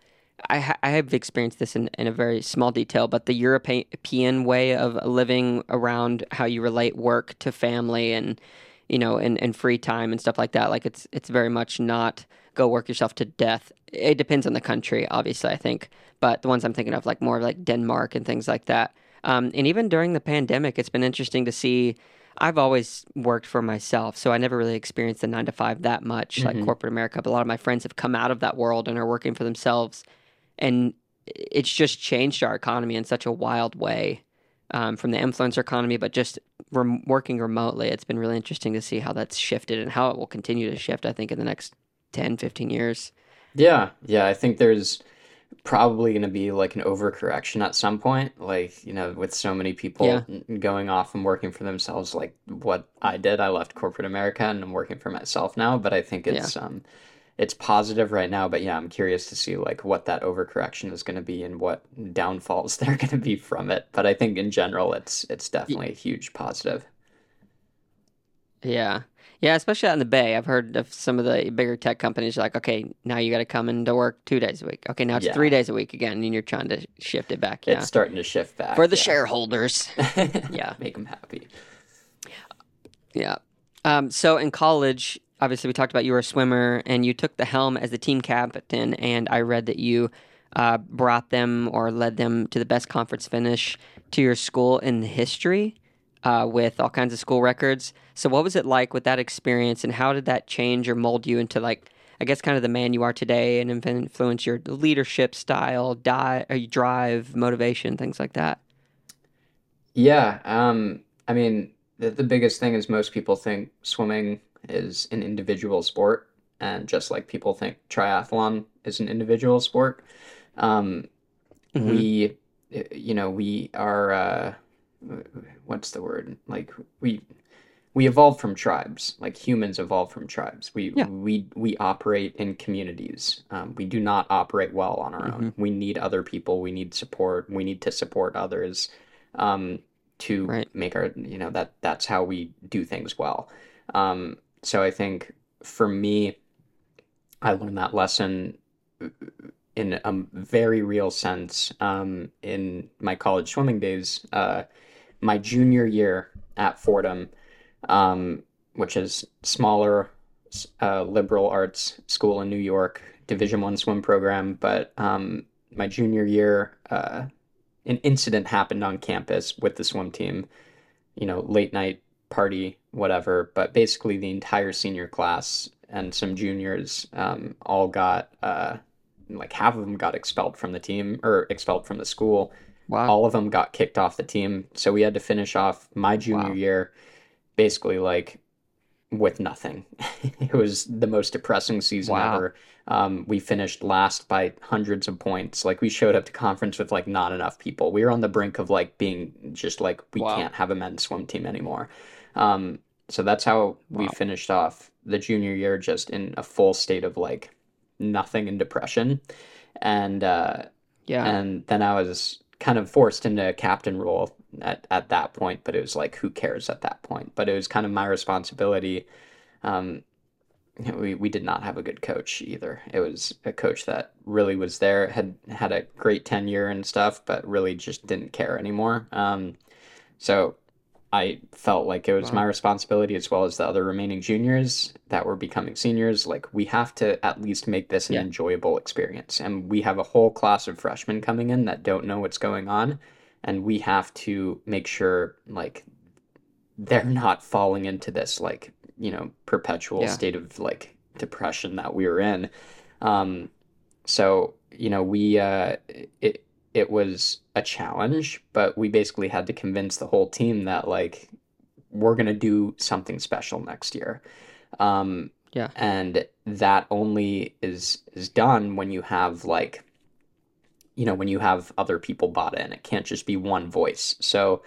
I ha- I have experienced this in, in a very small detail, but the European way of living around how you relate work to family and you know and, and free time and stuff like that. Like it's it's very much not go work yourself to death. It depends on the country, obviously. I think, but the ones I'm thinking of, like more like Denmark and things like that. Um, and even during the pandemic, it's been interesting to see. I've always worked for myself, so I never really experienced the nine to five that much, like Mhm. corporate America. But a lot of my friends have come out of that world and are working for themselves, and it's just changed our economy in such a wild way. Um, from the influencer economy, but just rem- working remotely, it's been really interesting to see how that's shifted and how it will continue to shift. I think in the next 10, 15 years. Yeah, yeah, I think there's probably going to be like an overcorrection at some point, like, you know, with so many people Yeah. going off and working for themselves, like what I did. I left corporate America and I'm working for myself now, but I think Yeah. it's um it's positive right now, but yeah, I'm curious to see like what that overcorrection is going to be and what downfalls there are going to be from it. But I think in general it's it's definitely a huge positive. Yeah. Yeah, especially out in the Bay. I've heard of some of the bigger tech companies like, okay, now you got to come into work two days a week. Okay, now it's Yeah. three days a week again, and you're trying to shift it back. Yeah. It's starting to shift back. For the yeah. shareholders. Yeah. Make them happy. Yeah. Um, so in college, obviously, we talked about you were a swimmer and you took the helm as the team captain. And I read that you uh, brought them or led them to the best conference finish to your school in history uh, with all kinds of school records. So, what was it like with that experience and how did that change or mold you into, like, I guess, kind of the man you are today and influence your leadership style, di- or you drive, motivation, things like that? Yeah, um, I mean, the, the biggest thing is most people think swimming is an individual sport, and just like people think triathlon is an individual sport, um, Mhm. we, you know, we are, uh, what's the word? Like we we evolved from tribes, like humans evolved from tribes. We Yeah. we we operate in communities. Um, we do not operate well on our own. We need other people. We need support. We need to support others um, to Right. make our you know that that's how we do things well. Um, so I think for me, I learned that lesson in a very real sense um, in my college swimming days. Uh, my junior year at Fordham, um, which is smaller uh, liberal arts school in New York, Division One swim program. But um, my junior year, uh, an incident happened on campus with the swim team. You know, late night party, whatever. But basically, the entire senior class and some juniors um, all got uh, like half of them got expelled from the team or expelled from the school Wow. all of them got kicked off the team. So we had to finish off my junior Wow. year basically like with nothing. it was the most depressing season Wow. ever. Um, we finished last by hundreds of points. Like we showed up to conference with like not enough people. We were on the brink of like being just like we Wow. can't have a men's swim team anymore. Um, so that's how we Wow. finished off the junior year just in a full state of like nothing and depression, and uh, Yeah. and then I was kind of forced into a captain role at, at that point, but it was like, who cares at that point? But it was kind of my responsibility. Um, we, we did not have a good coach either. It was a coach that really was there, had had a great tenure and stuff, but really just didn't care anymore. Um, so I felt like it was Wow. my responsibility as well as the other remaining juniors that were becoming seniors. Like we have to at least make this an Yeah. enjoyable experience. And we have a whole class of freshmen coming in that don't know what's going on. And we have to make sure like they're not falling into this like, you know, perpetual Yeah. state of like depression that we were in. Um, so, you know, we uh it it was a challenge, but we basically had to convince the whole team that like we're gonna do something special next year. Um, Yeah. and that only is is done when you have like you know when you have other people bought in. It can't just be one voice. So,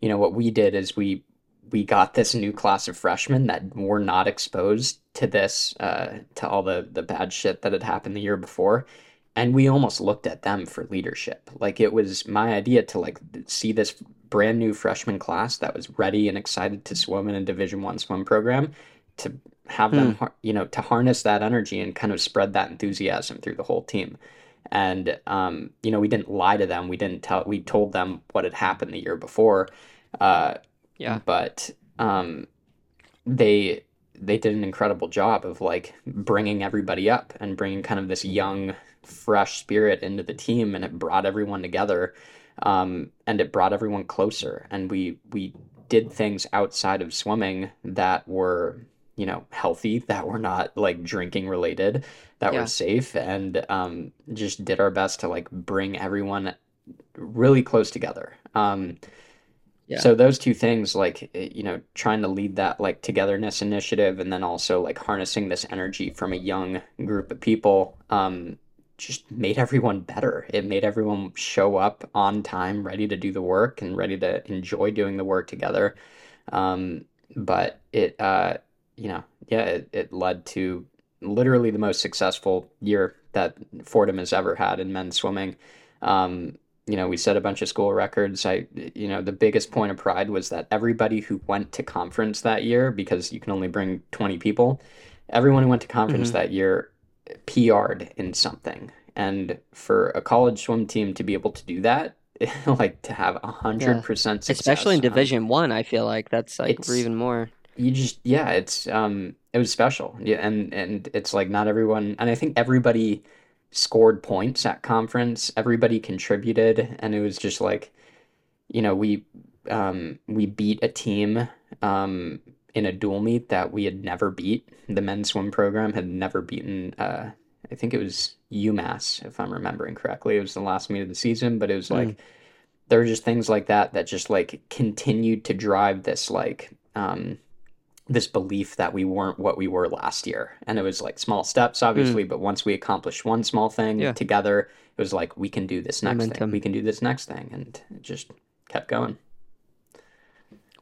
you know, what we did is we we got this new class of freshmen that were not exposed to this uh, to all the the bad shit that had happened the year before and we almost looked at them for leadership. Like it was my idea to like see this brand new freshman class that was ready and excited to swim in a division one swim program to have them har- you know to harness that energy and kind of spread that enthusiasm through the whole team. And um, you know we didn't lie to them. We didn't tell we told them what had happened the year before uh, Yeah. but um, they they did an incredible job of like bringing everybody up and bringing kind of this young fresh spirit into the team and it brought everyone together um, and it brought everyone closer and we we did things outside of swimming that were you know healthy that were not like drinking related that Yeah. were safe and um, just did our best to like bring everyone really close together um, Yeah. so those two things, like, eh, you know, trying to lead that like togetherness initiative and then also like harnessing this energy from a young group of people, um, just made everyone better. It made everyone show up on time, ready to do the work and ready to enjoy doing the work together. Um, but it, uh, you know, yeah, it, it led to literally the most successful year that Fordham has ever had in men's swimming. Um, you know, we set a bunch of school records. I, you know, the biggest point of pride was that everybody who went to conference that year, because you can only bring 20 people, everyone who went to conference Mhm. that year PR'd in something. And for a college swim team to be able to do that, like to have a hundred percent success, Especially in Division One, I feel like that's like It's- even more. you just yeah it's um it was special yeah and and it's like not everyone and i think everybody scored points at conference everybody contributed and it was just like you know we um we beat a team um in a dual meet that we had never beat. The men's swim program had never beaten uh i think it was umass if i'm remembering correctly. It was the last meet of the season but it was like there were just things like that that just like continued to drive this like um this belief that we weren't what we were last year. And it was like small steps obviously but once we accomplished one small thing Yeah. together it was like we can do this next Momentum. thing. We can do this next thing. And it just kept going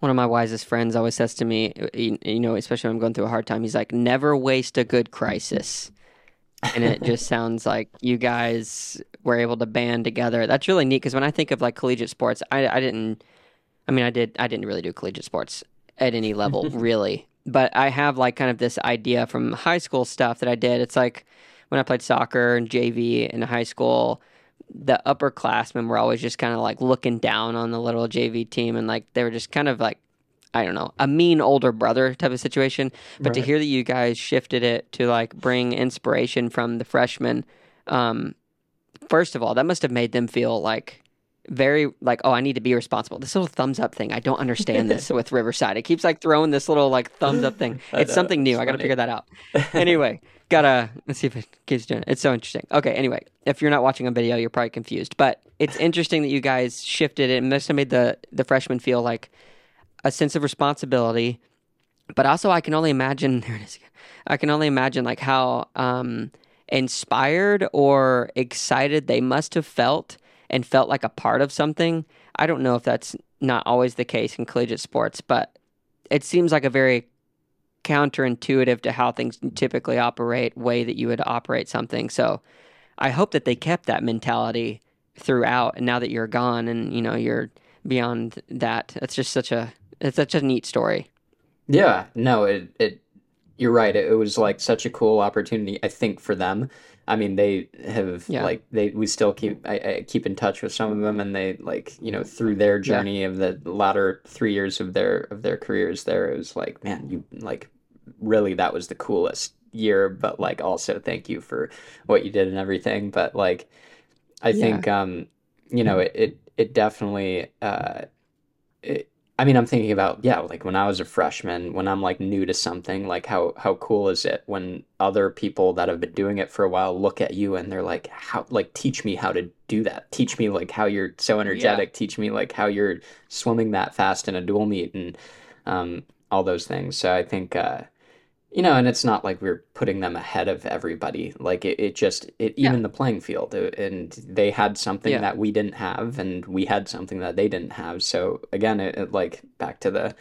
One of my wisest friends always says to me, you, know, especially when I'm going through a hard time, he's like, "Never waste a good crisis." and it just sounds like you guys were able to band together. That's really neat because when I think of like collegiate sports, I, I didn't. I mean, I did. I didn't really do collegiate sports at any level, really. But I have like kind of this idea from high school stuff that I did. It's like when I played soccer and JV in high school, the upperclassmen were always just kind of like looking down on the little JV team, and like they were just kind of like. I don't know, a mean older brother type of situation. But to hear that you guys shifted it to like bring inspiration from the freshmen, um, first of all, that must have made them feel like very like, oh, I need to be responsible. This little thumbs up thing, I don't understand this with Riverside. It keeps like throwing this little like thumbs up thing. It's something new. it's I got to figure that out. Anyway, gotta let's see if it keeps doing it. It's so interesting. Okay, anyway, if you're not watching on video, you're probably confused, but it's interesting that you guys shifted it. It must have made the the freshmen feel like a sense of responsibility but also I can only imagine there it is. again. I can only imagine like how um, inspired or excited they must have felt and felt like a part of something. I don't know if that's not always the case in collegiate sports, but it seems like a very counterintuitive to how things typically operate, way that you would operate something. So I hope that they kept that mentality throughout. And now that you're gone and you know you're beyond that, it's just such a it's such a neat story. Yeah, no, it it you're right. It, it was like such a cool opportunity, I think, for them. I mean, they have Yeah. like they we still keep I, I keep in touch with some of them, and they like you know through their journey of the latter three years of their of their careers there, it was like man, you like really that was the coolest year, but like also thank you for what you did and everything. But like I Yeah. think um you know it it, it definitely uh it, I mean, I'm thinking about, yeah, like when I was a freshman, when I'm like new to something, like how how cool is it when other people that have been doing it for a while look at you and they're like, how like teach me how to do that. Teach me like how you're so energetic. Teach me like how you're swimming that fast in a dual meet and um all those things. So I think uh you know, and it's not like we're putting them ahead of everybody. Like it, it just it Yeah. even the playing field, uh, and they had something Yeah. that we didn't have, and we had something that they didn't have. So again, it, it like back to the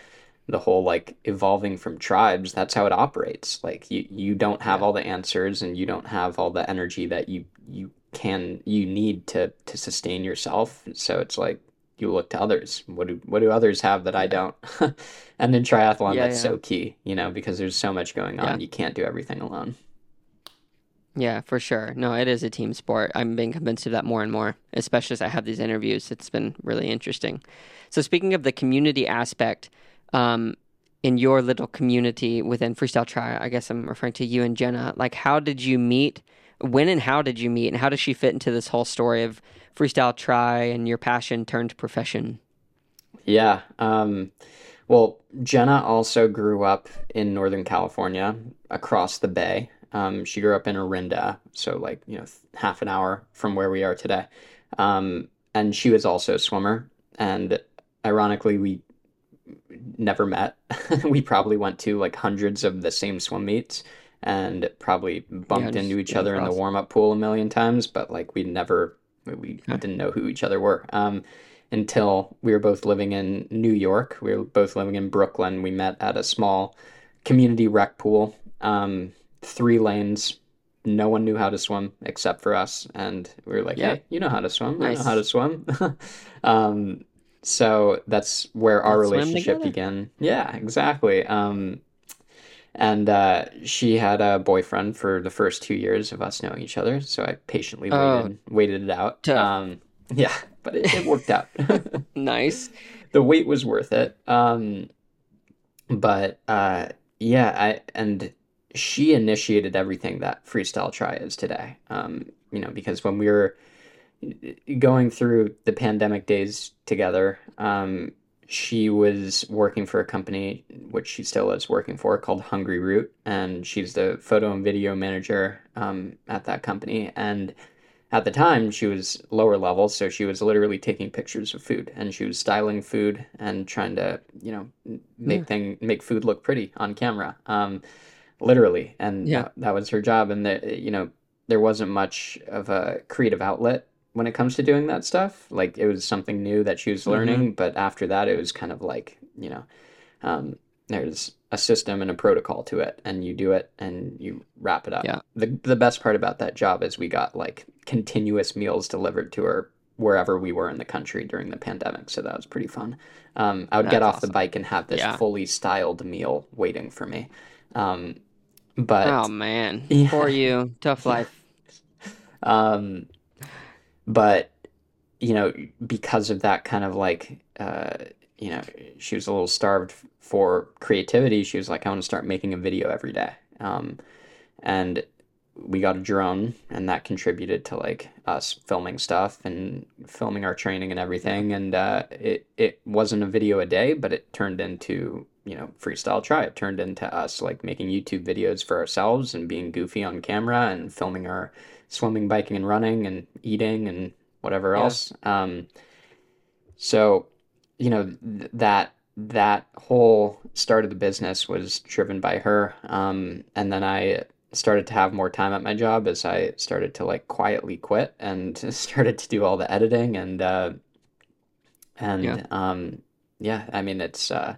the whole like evolving from tribes. That's how it operates. Like you you don't have Yeah. all the answers, and you don't have all the energy that you you can you need to to sustain yourself. So it's like you look to others. What do what do others have that I don't? And in triathlon, Yeah, that's yeah. so key, you know, because there's so much going Yeah. on. You can't do everything alone. Yeah, for sure. No, it is a team sport. I'm being convinced of that more and more, especially as I have these interviews. It's been really interesting. So, speaking of the community aspect, um, in your little community within Freestyle Tri, I guess I'm referring to you and Jenna. Like, how did you meet? When and how did you meet? And how does she fit into this whole story of Freestyle Tri and your passion turned profession? Yeah. Um, well, Jenna also grew up in Northern California across the bay. Um, she grew up in Orinda, so like, you know, half an hour from where we are today. Um, and she was also a swimmer. And ironically, we never met. We probably went to like hundreds of the same swim meets and probably bumped just into each other in the across. warm-up pool a million times, but like we never we, didn't know who each other were. Um, until we were both living in New York. We were both living in Brooklyn. We met at a small community rec pool, um, three lanes. No one knew how to swim except for us, and we were like, Yeah. "Hey, you know how to swim? I know how to swim." um, so that's where our Let's relationship began. Yeah, exactly. Um, and uh, she had a boyfriend for the first two years of us knowing each other. So I patiently Oh. waited, waited it out. Um, yeah, but it, it worked out. Nice. the wait was worth it. Um, but uh, yeah, I and she initiated everything that freestyle tri is today. Um, you know, because when we were going through the pandemic days together, um, she was working for a company which she still is working for called Hungryroot, and she's the photo and video manager um, at that company. And at the time, she was lower level, so she was literally taking pictures of food and she was styling food and trying to, you know, make Yeah. thing make food look pretty on camera, um, literally. And Yeah. that, that was her job. And the, you know, there wasn't much of a creative outlet when it comes to doing that stuff. Like it was something new that she was Mhm. learning, but after that, it was kind of like, you know, um, there's a system and a protocol to it, and you do it and you wrap it up. Yeah. The the best part about that job is we got like continuous meals delivered to her wherever we were in the country during the pandemic, so that was pretty fun. Um, I would get That's off the bike and have this Yeah. fully styled meal waiting for me. Um, but Oh man, Yeah. for you, tough life. um, but you know, because of that kind of like, uh, you know, she was a little starved for creativity. She was like, I want to start making a video every day. Um, and we got a drone, and that contributed to like us filming stuff and filming our training and everything. And uh, it it wasn't a video a day, but it turned into you know freestyle tri. It turned into us like making YouTube videos for ourselves and being goofy on camera and filming our swimming, biking, and running and eating and whatever Yeah. else. Um, so, you know, th- that that whole start of the business was driven by her. Um, and then I started to have more time at my job as I started to like quietly quit and started to do all the editing and uh, and Yeah. um, yeah, I mean it's uh,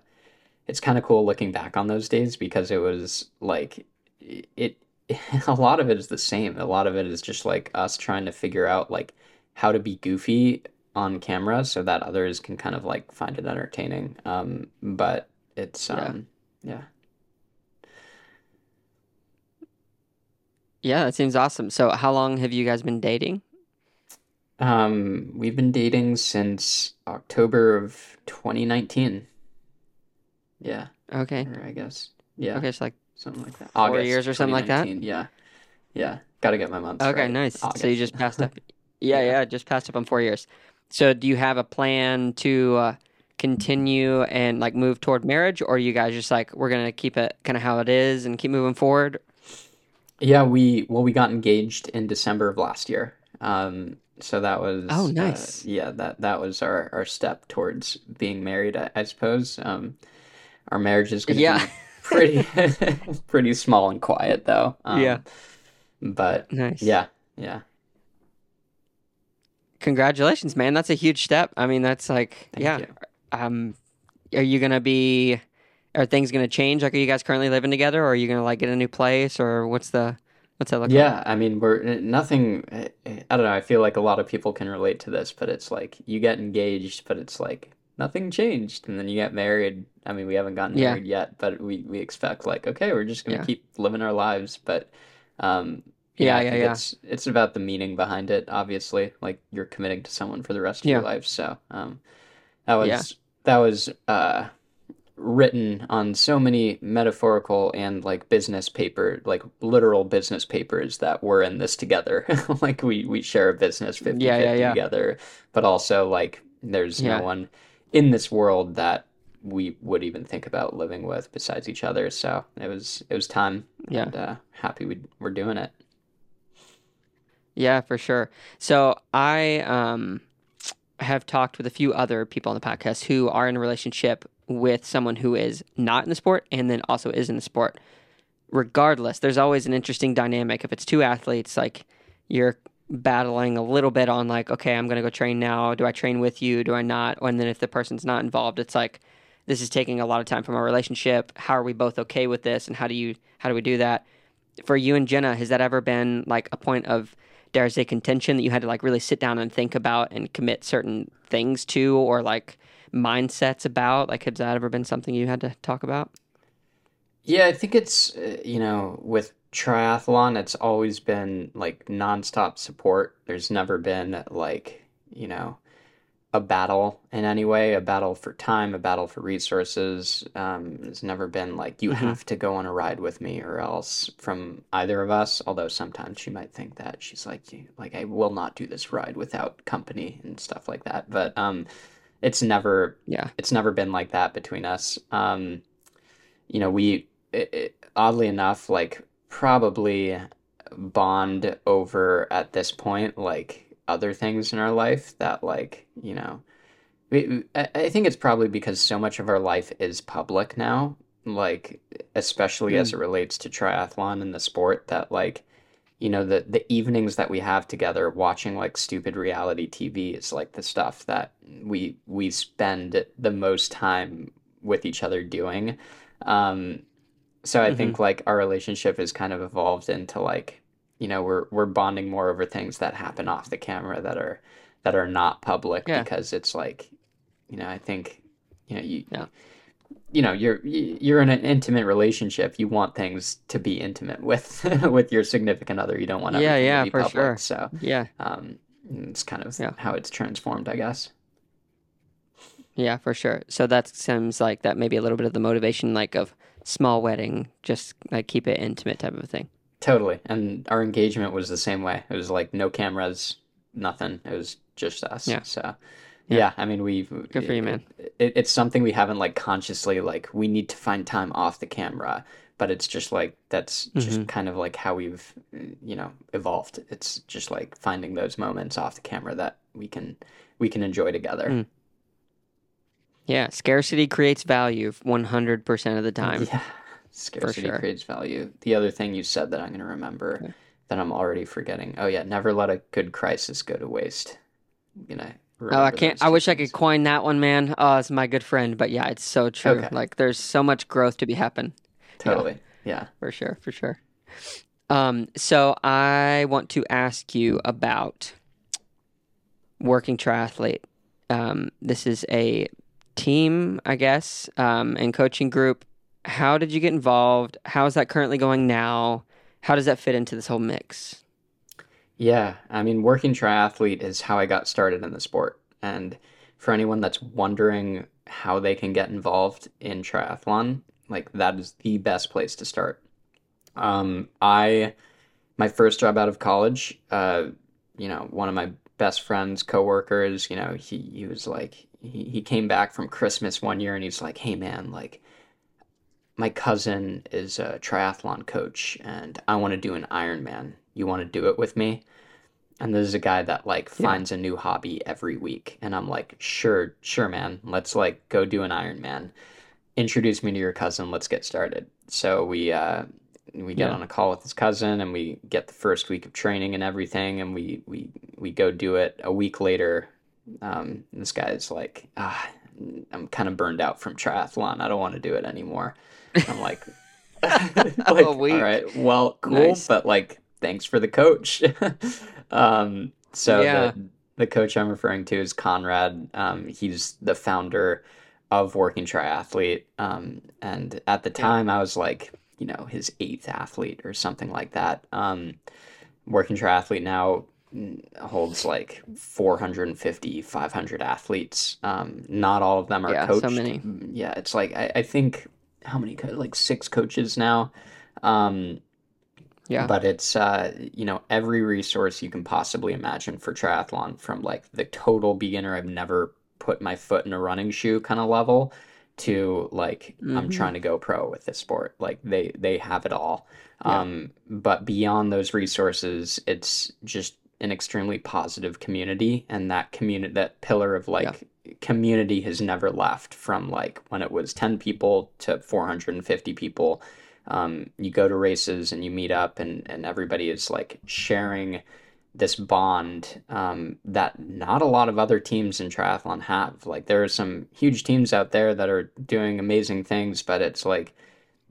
it's kind of cool looking back on those days because it was like it a lot of it is the same. A lot of it is just like us trying to figure out like how to be goofy on camera so that others can kind of like find it entertaining. Um, but it's um, yeah. Yeah, that seems awesome. So, how long have you guys been dating? Um, we've been dating since October of 2019. Yeah, Okay. or I guess yeah, Okay, so like something like that. four years or something like that? Yeah, yeah. Got to get my months okay, right. nice. So you just passed up. Yeah, Yeah. yeah, just passed up on four years. So, do you have a plan to uh, continue and like move toward marriage, or are you guys just like we're gonna keep it kind of how it is and keep moving forward? Yeah, we well we got engaged in December of last year. Um, so that was Oh, uh, nice. yeah, that that was our our step towards being married, I, I suppose. Um, our marriage is going to Yeah. be pretty pretty small and quiet though. Um, Yeah. But Nice. yeah, yeah. Congratulations, man. That's a huge step. I mean, that's like, Thank yeah. you. Um, are you gonna be? Are things gonna change? Like, are you guys currently living together, or are you gonna like get a new place, or what's the what's that look like? Yeah, I mean, we're nothing. I don't know. I feel like a lot of people can relate to this, but it's like you get engaged, but it's like nothing changed, and then you get married. I mean, we haven't gotten Yeah. married yet, but we we expect like, okay, we're just gonna Yeah. keep living our lives. But um, Yeah, I yeah, yeah. it's it's about the meaning behind it. Obviously, like you're committing to someone for the rest of your life. So um, that was that was uh written on so many metaphorical and like business paper, like literal business papers that we're in this together. Like we we share a business 50 Yeah, yeah, yeah. together, but also like there's no one in this world that we would even think about living with besides each other. So it was it was time Yeah. and uh, happy we we're doing it. Yeah, for sure. So I um have talked with a few other people on the podcast who are in a relationship with someone who is not in the sport and then also is in the sport. Regardless, there's always an interesting dynamic. If it's two athletes, like you're battling a little bit on like, okay, I'm gonna go train now. Do I train with you? Do I not? And then if the person's not involved, it's like this is taking a lot of time from our relationship. How are we both okay with this? And how do you how do we do that? For you and Jenna, has that ever been like a point of dare I say contention that you had to like really sit down and think about and commit certain things to or like mindsets about? Like has that ever been something you had to talk about? Yeah, I think it's, uh, you know, with triathlon, it's always been like nonstop support. There's never been like, you know, a battle in any way, a battle for time, a battle for resources. Um, there's never been like, you Mhm. have to go on a ride with me or else from either of us. Although sometimes she might think that she's like, like, I will not do this ride without company and stuff like that. But um, it's never Yeah. it's never been like that between us. Um, you know, we it, it, oddly enough, like probably bond over at this point, like other things in our life that, like, you know, we, I, think it's probably because so much of our life is public now, like, especially as it relates to triathlon and the sport, that, like, you know, the the evenings that we have together watching like stupid reality TV is like the stuff that we we spend the most time with each other doing. Um, so I think like our relationship has kind of evolved into like, you know, we're we're bonding more over things that happen off the camera that are that are not public Yeah. because it's like, you know, I think, you know, you Yeah. you know, you're you're in an intimate relationship. You want things to be intimate with with your significant other. You don't want Yeah, yeah, to be for public. sure. So, Yeah. um, it's kind of Yeah. how it's transformed, I guess. Yeah, for sure. So that seems like that may be a little bit of the motivation like of small wedding, just like keep it intimate type of thing. Totally. And our engagement was the same way. It was like no cameras, nothing. It was just us. Yeah. So, Yeah. yeah, I mean, we've Good for you, man. It, it's something we haven't like consciously like we need to find time off the camera, but it's just like that's just Mhm. kind of like how we've you know evolved. It's just like finding those moments off the camera that we can we can enjoy together. Mm. Yeah, scarcity creates value 100% of the time. Yeah. Scarcity sure. creates value. The other thing you said that I'm going to remember Okay. that I'm already forgetting. Oh yeah, never let a good crisis go to waste. I'm gonna Oh, I can't. I wish things. I could coin that one, man. Oh, it's my good friend. But yeah, it's so true. Okay. Like, there's so much growth to be happen. Totally. Yeah. yeah. For sure. For sure. Um, so I want to ask you about working triathlete. Um, this is a team, I guess, um, and coaching group. How did you get involved? How is that currently going now? How does that fit into this whole mix? Yeah, I mean, working triathlete is how I got started in the sport. And for anyone that's wondering how they can get involved in triathlon, like that is the best place to start. Um, I, my first job out of college, uh, you know, one of my best friends, coworkers, you know, he, he was like, he, he came back from Christmas one year and he's like, hey man, like, my cousin is a triathlon coach and I want to do an Ironman. You want to do it with me? And this is a guy that like finds a new hobby every week. And I'm like, sure, sure, man. Let's like go do an Ironman. Introduce me to your cousin. Let's get started. So we uh, we get yeah. on a call with his cousin and we get the first week of training and everything and we we we go do it a week later um, this guy's like ah, i'm kind of burned out from triathlon i don't want to do it anymore i'm like, like all right well cool nice. but like thanks for the coach um, so yeah. the, the coach i'm referring to is conrad um, he's the founder of working triathlete um, and at the time yeah. i was like you know his eighth athlete or something like that. Um, working triathlete now holds like 450 500 athletes um not all of them are yeah, coached so many. yeah it's like I, I think how many like six coaches now um yeah but it's uh you know every resource you can possibly imagine for triathlon from like the total beginner i've never put my foot in a running shoe kind of level to like mm-hmm. I'm trying to go pro with this sport. Like they they have it all. Yeah. Um, but beyond those resources, it's just an extremely positive community, and that community that pillar of like yeah. community has never left from like when it was 10 people to 450 people. Um, you go to races and you meet up, and and everybody is like sharing this bond um, that not a lot of other teams in triathlon have. Like there are some huge teams out there that are doing amazing things, but it's like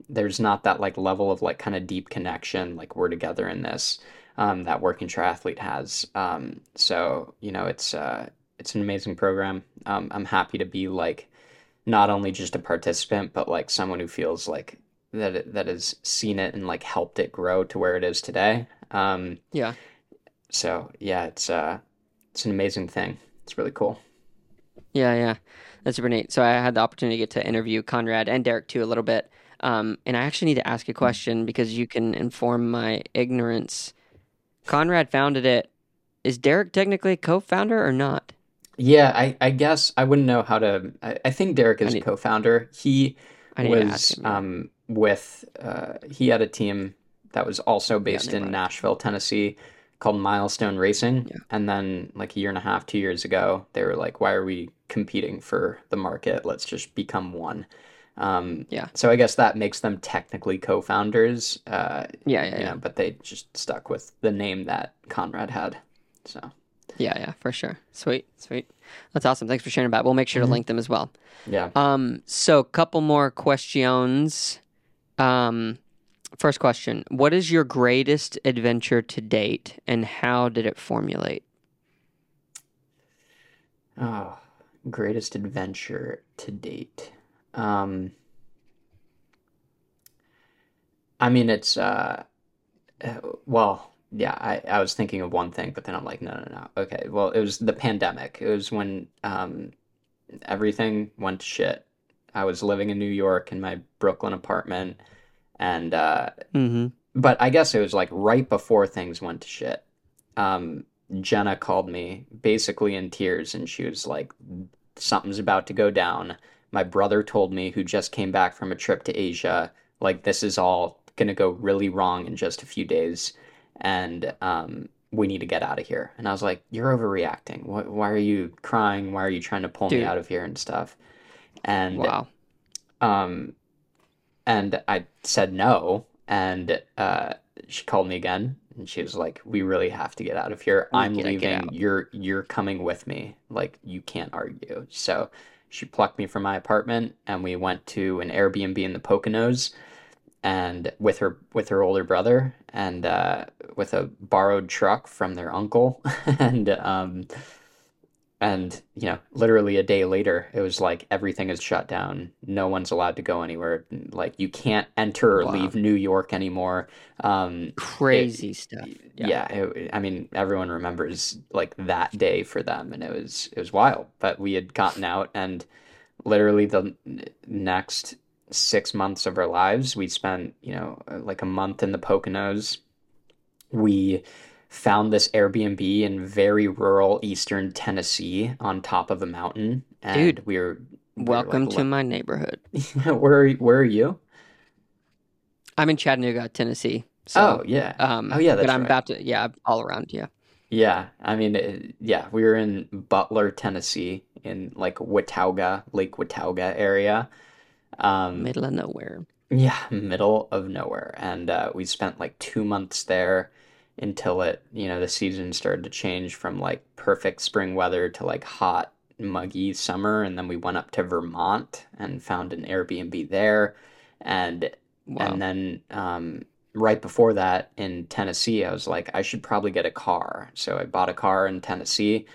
there's not that like level of like kind of deep connection. Like we're together in this um, that working triathlete has. Um, so you know it's uh, it's an amazing program. Um, I'm happy to be like not only just a participant, but like someone who feels like that it, that has seen it and like helped it grow to where it is today. Um, yeah so yeah, it's uh, it's an amazing thing. It's really cool. Yeah, yeah, that's super neat. So I had the opportunity to get to interview Conrad and Derek too a little bit, um, and I actually need to ask a question because you can inform my ignorance. Conrad founded it. Is Derek technically co-founder or not? Yeah, I, I guess I wouldn't know how to. I, I think Derek is need, co-founder. He was um, with. Uh, he had a team that was also based yeah, in Nashville, Tennessee called Milestone Racing. Yeah. And then like a year and a half, two years ago, they were like, why are we competing for the market? Let's just become one. Um, yeah. So I guess that makes them technically co-founders. Uh, yeah, yeah, yeah. but they just stuck with the name that Conrad had. So. Yeah, yeah, for sure. Sweet, sweet. That's awesome. Thanks for sharing that. We'll make sure mm-hmm. to link them as well. Yeah. Um. So, couple more questions. Um. First question What is your greatest adventure to date and how did it formulate? Oh, greatest adventure to date. Um, I mean, it's, uh, uh, well, yeah, I, I was thinking of one thing, but then I'm like, no, no, no. Okay, well, it was the pandemic. It was when um, everything went to shit. I was living in New York in my Brooklyn apartment and uh, mm-hmm. but I guess it was like right before things went to shit. Um, Jenna called me basically in tears, and she was like, "Something's about to go down." My brother told me, who just came back from a trip to Asia, like this is all gonna go really wrong in just a few days, and um, we need to get out of here. And I was like, "You're overreacting. Why, why are you crying? Why are you trying to pull Dude. me out of here and stuff?" And wow. Um, and I said no, and uh, she called me again. and she was like, "We really have to get out of here. I'm leaving. You're you're coming with me. Like you can't argue." So she plucked me from my apartment, and we went to an Airbnb in the Poconos, and with her with her older brother, and uh, with a borrowed truck from their uncle, and um, and you know, literally a day later, it was like everything is shut down. No one's allowed to go anywhere. Like you can't enter or Wow. leave New York anymore. Um, Crazy stuff. Yeah. yeah, it, I mean, everyone remembers like that day for them, and it was it was wild. But we had gotten out, and literally the next six months of our lives, we spent you know like a month in the Poconos. We found this Airbnb in very rural eastern Tennessee on top of a mountain, and Dude, we were, we were Welcome like, to my neighborhood. where are- where are you? I'm in Chattanooga, Tennessee. Oh yeah, um, oh yeah, that's but I'm right. about to, yeah, all around, yeah. Yeah, I mean, it, yeah, we were in Butler, Tennessee, in like Watauga, Lake Watauga area. Um, Middle of nowhere. yeah, middle of nowhere. And uh, we spent like two months there until it, you know, the season started to change from like perfect spring weather to like hot, muggy summer. And then we went up to Vermont and found an Airbnb there. And Wow. and then um, right before that in Tennessee, I was like, I should probably get a car. So I bought a car in Tennessee.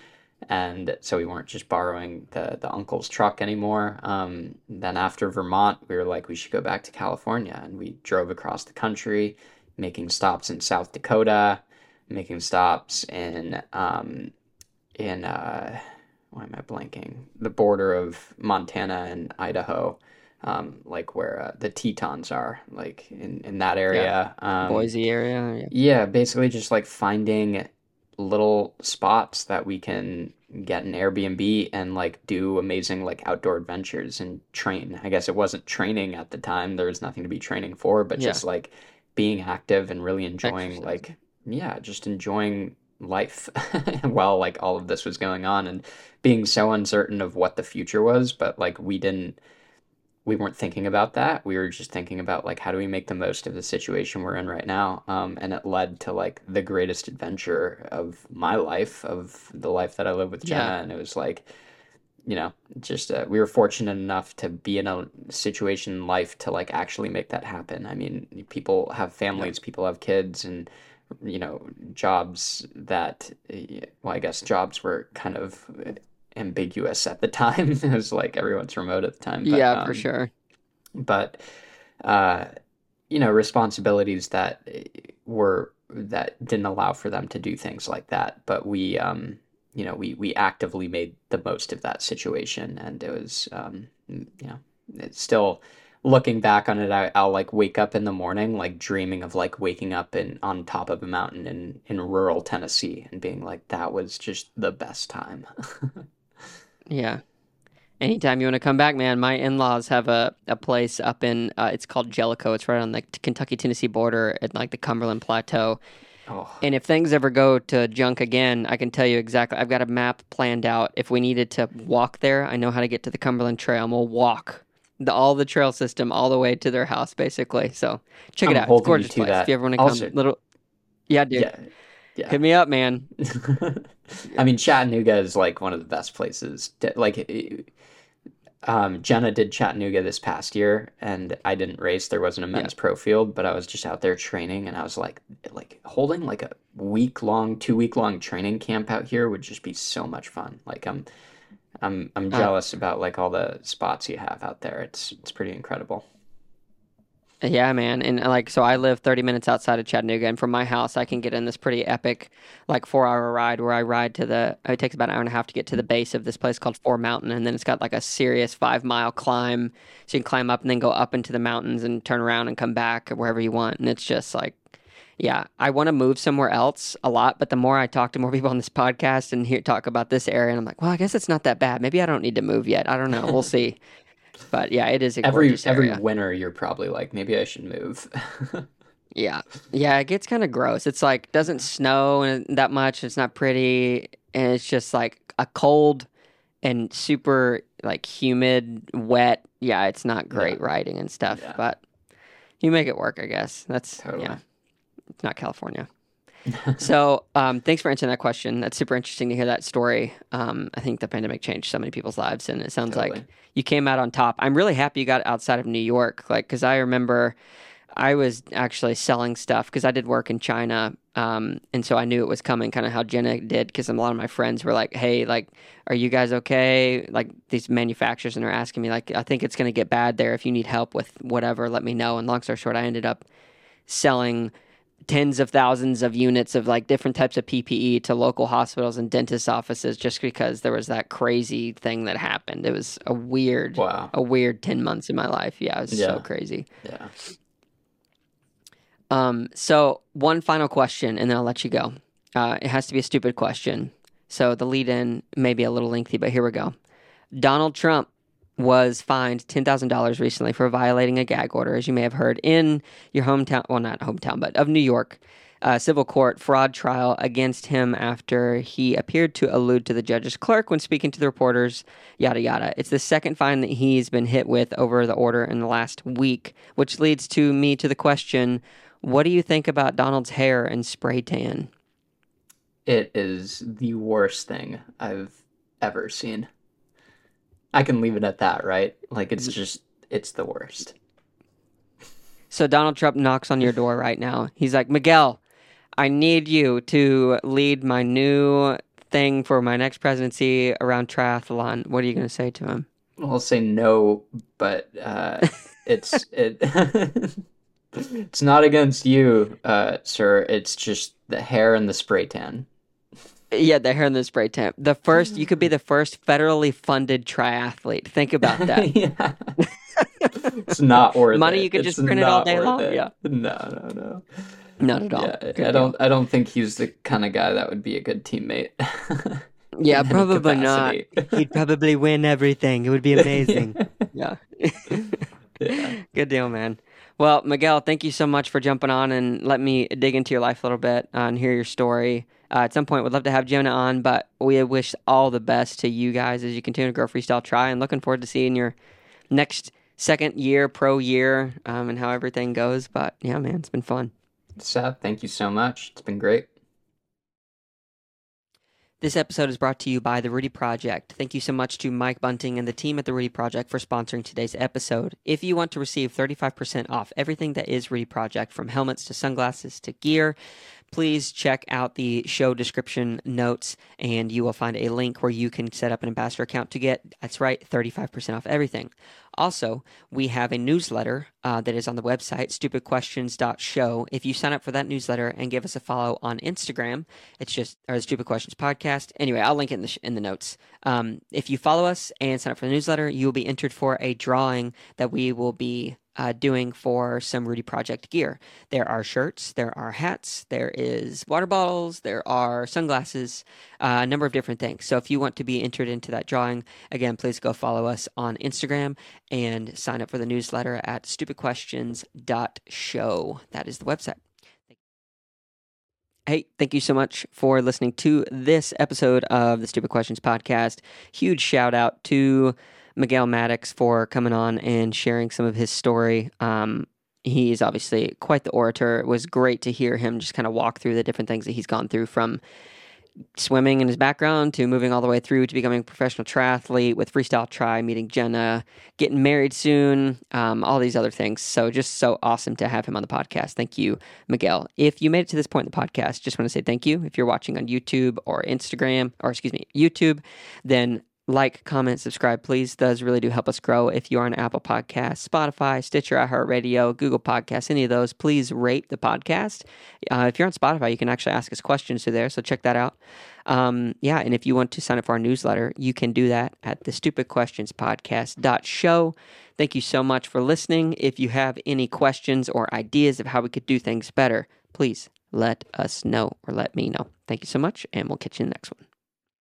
And so we weren't just borrowing the, the uncle's truck anymore. Um, then after Vermont, we were like, we should go back to California. And we drove across the country, making stops in South Dakota, making stops in um, in uh, why am I blanking? The border of Montana and Idaho um, like where uh, the Tetons are, like in, in that area. Um, Boise area. Yeah. yeah, basically just like finding little spots that we can get an Airbnb and like do amazing like outdoor adventures and train. I guess it wasn't training at the time. There was nothing to be training for, but Yeah. just like being active and really enjoying Exercising. like yeah, just enjoying life while like all of this was going on and being so uncertain of what the future was, but like we didn't we weren't thinking about that. We were just thinking about like how do we make the most of the situation we're in right now. Um, and it led to like the greatest adventure of my life, of the life that I live with Jenna. Yeah. And it was like, you know, just uh, we were fortunate enough to be in a situation in life to like actually make that happen. I mean, people have families, people have kids, and you know, jobs that, eh, well, I guess jobs were kind of ambiguous at the time. It was like everyone's remote at the time. But, yeah, for um, sure. but uh, you know responsibilities that uh, were that didn't allow for them to do things like that but we um you know we we actively made the most of that situation and it was um you know it's still looking back on it I, I'll like wake up in the morning like dreaming of like waking up in on top of a mountain in in rural Tennessee and being like that was just the best time Yeah. Anytime you want to come back, man, my in laws have a, a place up in, uh, it's called Jellico. It's right on the Kentucky Tennessee border at like the Cumberland Plateau. Oh And if things ever go to junk again, I can tell you exactly. I've got a map planned out. If we needed to walk there, I know how to get to the Cumberland Trail, and we'll walk the, all the trail system all the way to their house, basically. So check it I'm out. It's gorgeous place. that. If you ever want to come, Also- little, yeah, dude, yeah yeah hit me up, man. I mean, Chattanooga is like one of the best places. To, like, it- um, Jenna did Chattanooga this past year, and I didn't race. There wasn't a men's pro field, but I was just out there training, and I was like, like holding like a week long, two week long training camp out here would just be so much fun. Like, I'm, I'm, I'm Uh, jealous about like all the spots you have out there. It's, it's pretty incredible. Yeah, man. And uh, like, so I live 30 minutes outside of Chattanooga, and from my house, I can get in this pretty epic, like, four hour ride where I ride to the, it takes about an hour and a half to get to the base of this place called Fort Mountain. And then it's got like a serious five mile climb. So you can climb up and then go up into the mountains and turn around and come back wherever you want. And it's just like, yeah, I want to move somewhere else a lot, but the more I talk to more people on this podcast and hear talk about this area, and I'm like, well, I guess it's not that bad. Maybe I don't need to move yet. I don't know. We'll see. But yeah, it is a Every every winter, you're probably like, maybe I should move. Yeah. Yeah, it gets kind of gross. It's like doesn't snow that much. It's not pretty and it's just like a cold and super like humid, wet. Yeah, it's not great riding and stuff, Yeah. but you make it work, I guess. That's Totally. yeah. It's not California. so um, thanks for answering that question. That's super interesting to hear that story. Um, I think the pandemic changed so many people's lives, and it sounds Totally. like you came out on top. I'm really happy you got outside of New York, like because I remember I was actually selling stuff because I did work in China, um, and so I knew it was coming, kind of how Jenna did. Because a lot of my friends were like, "Hey, like, are you guys okay?" Like these manufacturers, and they're asking me, like, "I think it's going to get bad there. If you need help with whatever, let me know." And long story short, I ended up selling tens of thousands of units of like different types of PPE to local hospitals and dentist offices just because there was that crazy thing that happened. It was a weird, Wow. a weird 10 months in my life. Yeah, it was so crazy. Yeah. Um, so one final question and then I'll let you go. Uh, it has to be a stupid question. So the lead in may be a little lengthy, but here we go. Donald Trump was fined $10,000 recently for violating a gag order, as you may have heard, in your hometown, well, not hometown, but of New York, uh, civil court fraud trial against him after he appeared to allude to the judge's clerk when speaking to the reporters, yada, yada. It's the second fine that he's been hit with over the order in the last week, which leads to me to the question what do you think about Donald's hair and spray tan? It is the worst thing I've ever seen. I can leave it at that, right? Like it's just it's the worst. So Donald Trump knocks on your door right now. He's like, Miguel, I need you to lead my new thing for my next presidency around triathlon. What are you going to say to him? I'll say no, but uh, it's it. it's not against you, uh, sir. It's just the hair and the spray tan. Yeah, the hair in the spray tan. The first, you could be the first federally funded triathlete. Think about that. yeah. It's not worth Money it. you could It's just print it all day long, it. yeah. No, no, no. Not at all. Yeah, Good I deal. don't. I don't think he's the kind of guy that would be a good teammate. Yeah, probably not. He'd probably win everything. It would be amazing. yeah. Yeah. Good deal, man. Well, Miguel, thank you so much for jumping on and let me dig into your life a little bit uh, and hear your story. Uh, at some point, we'd love to have Jenna on, but we wish all the best to you guys as you continue to grow Freestyle Tri and looking forward to seeing your next second year, pro year, um, and how everything goes. But yeah, man, it's been fun. Seth, thank you so much. It's been great. This episode is brought to you by The Rudy Project. Thank you so much to Mike Bunting and the team at The Rudy Project for sponsoring today's episode. If you want to receive 35% off everything that is Rudy Project, from helmets to sunglasses to gear, please check out the show description notes and you will find a link where you can set up an ambassador account to get, that's right, 35% off everything. Also, we have a newsletter uh, that is on the website, stupidquestions.show. If you sign up for that newsletter and give us a follow on Instagram, it's just, the Stupid Questions Podcast. Anyway, I'll link it in the, sh- in the notes. Um, if you follow us and sign up for the newsletter, you will be entered for a drawing that we will be uh, doing for some Rudy Project gear. There are shirts, there are hats, there is water bottles, there are sunglasses, uh, a number of different things. So if you want to be entered into that drawing, again, please go follow us on Instagram and sign up for the newsletter at stupidquestions.show. That is the website. Hey, thank you so much for listening to this episode of the Stupid Questions podcast. Huge shout out to Miguel Maddox for coming on and sharing some of his story. Um, he's obviously quite the orator. It was great to hear him just kind of walk through the different things that he's gone through from swimming in his background to moving all the way through to becoming a professional triathlete with freestyle tri, meeting Jenna, getting married soon, um, all these other things. So just so awesome to have him on the podcast. Thank you, Miguel. If you made it to this point in the podcast, just want to say thank you. If you're watching on YouTube or Instagram, or excuse me, YouTube, then like, comment, subscribe, please. Those really do help us grow. If you are on Apple Podcasts, Spotify, Stitcher, iHeartRadio, Google Podcasts, any of those, please rate the podcast. Uh, if you're on Spotify, you can actually ask us questions through there, so check that out. Um, yeah, and if you want to sign up for our newsletter, you can do that at the Stupid Questions Podcast.show. Thank you so much for listening. If you have any questions or ideas of how we could do things better, please let us know or let me know. Thank you so much, and we'll catch you in the next one.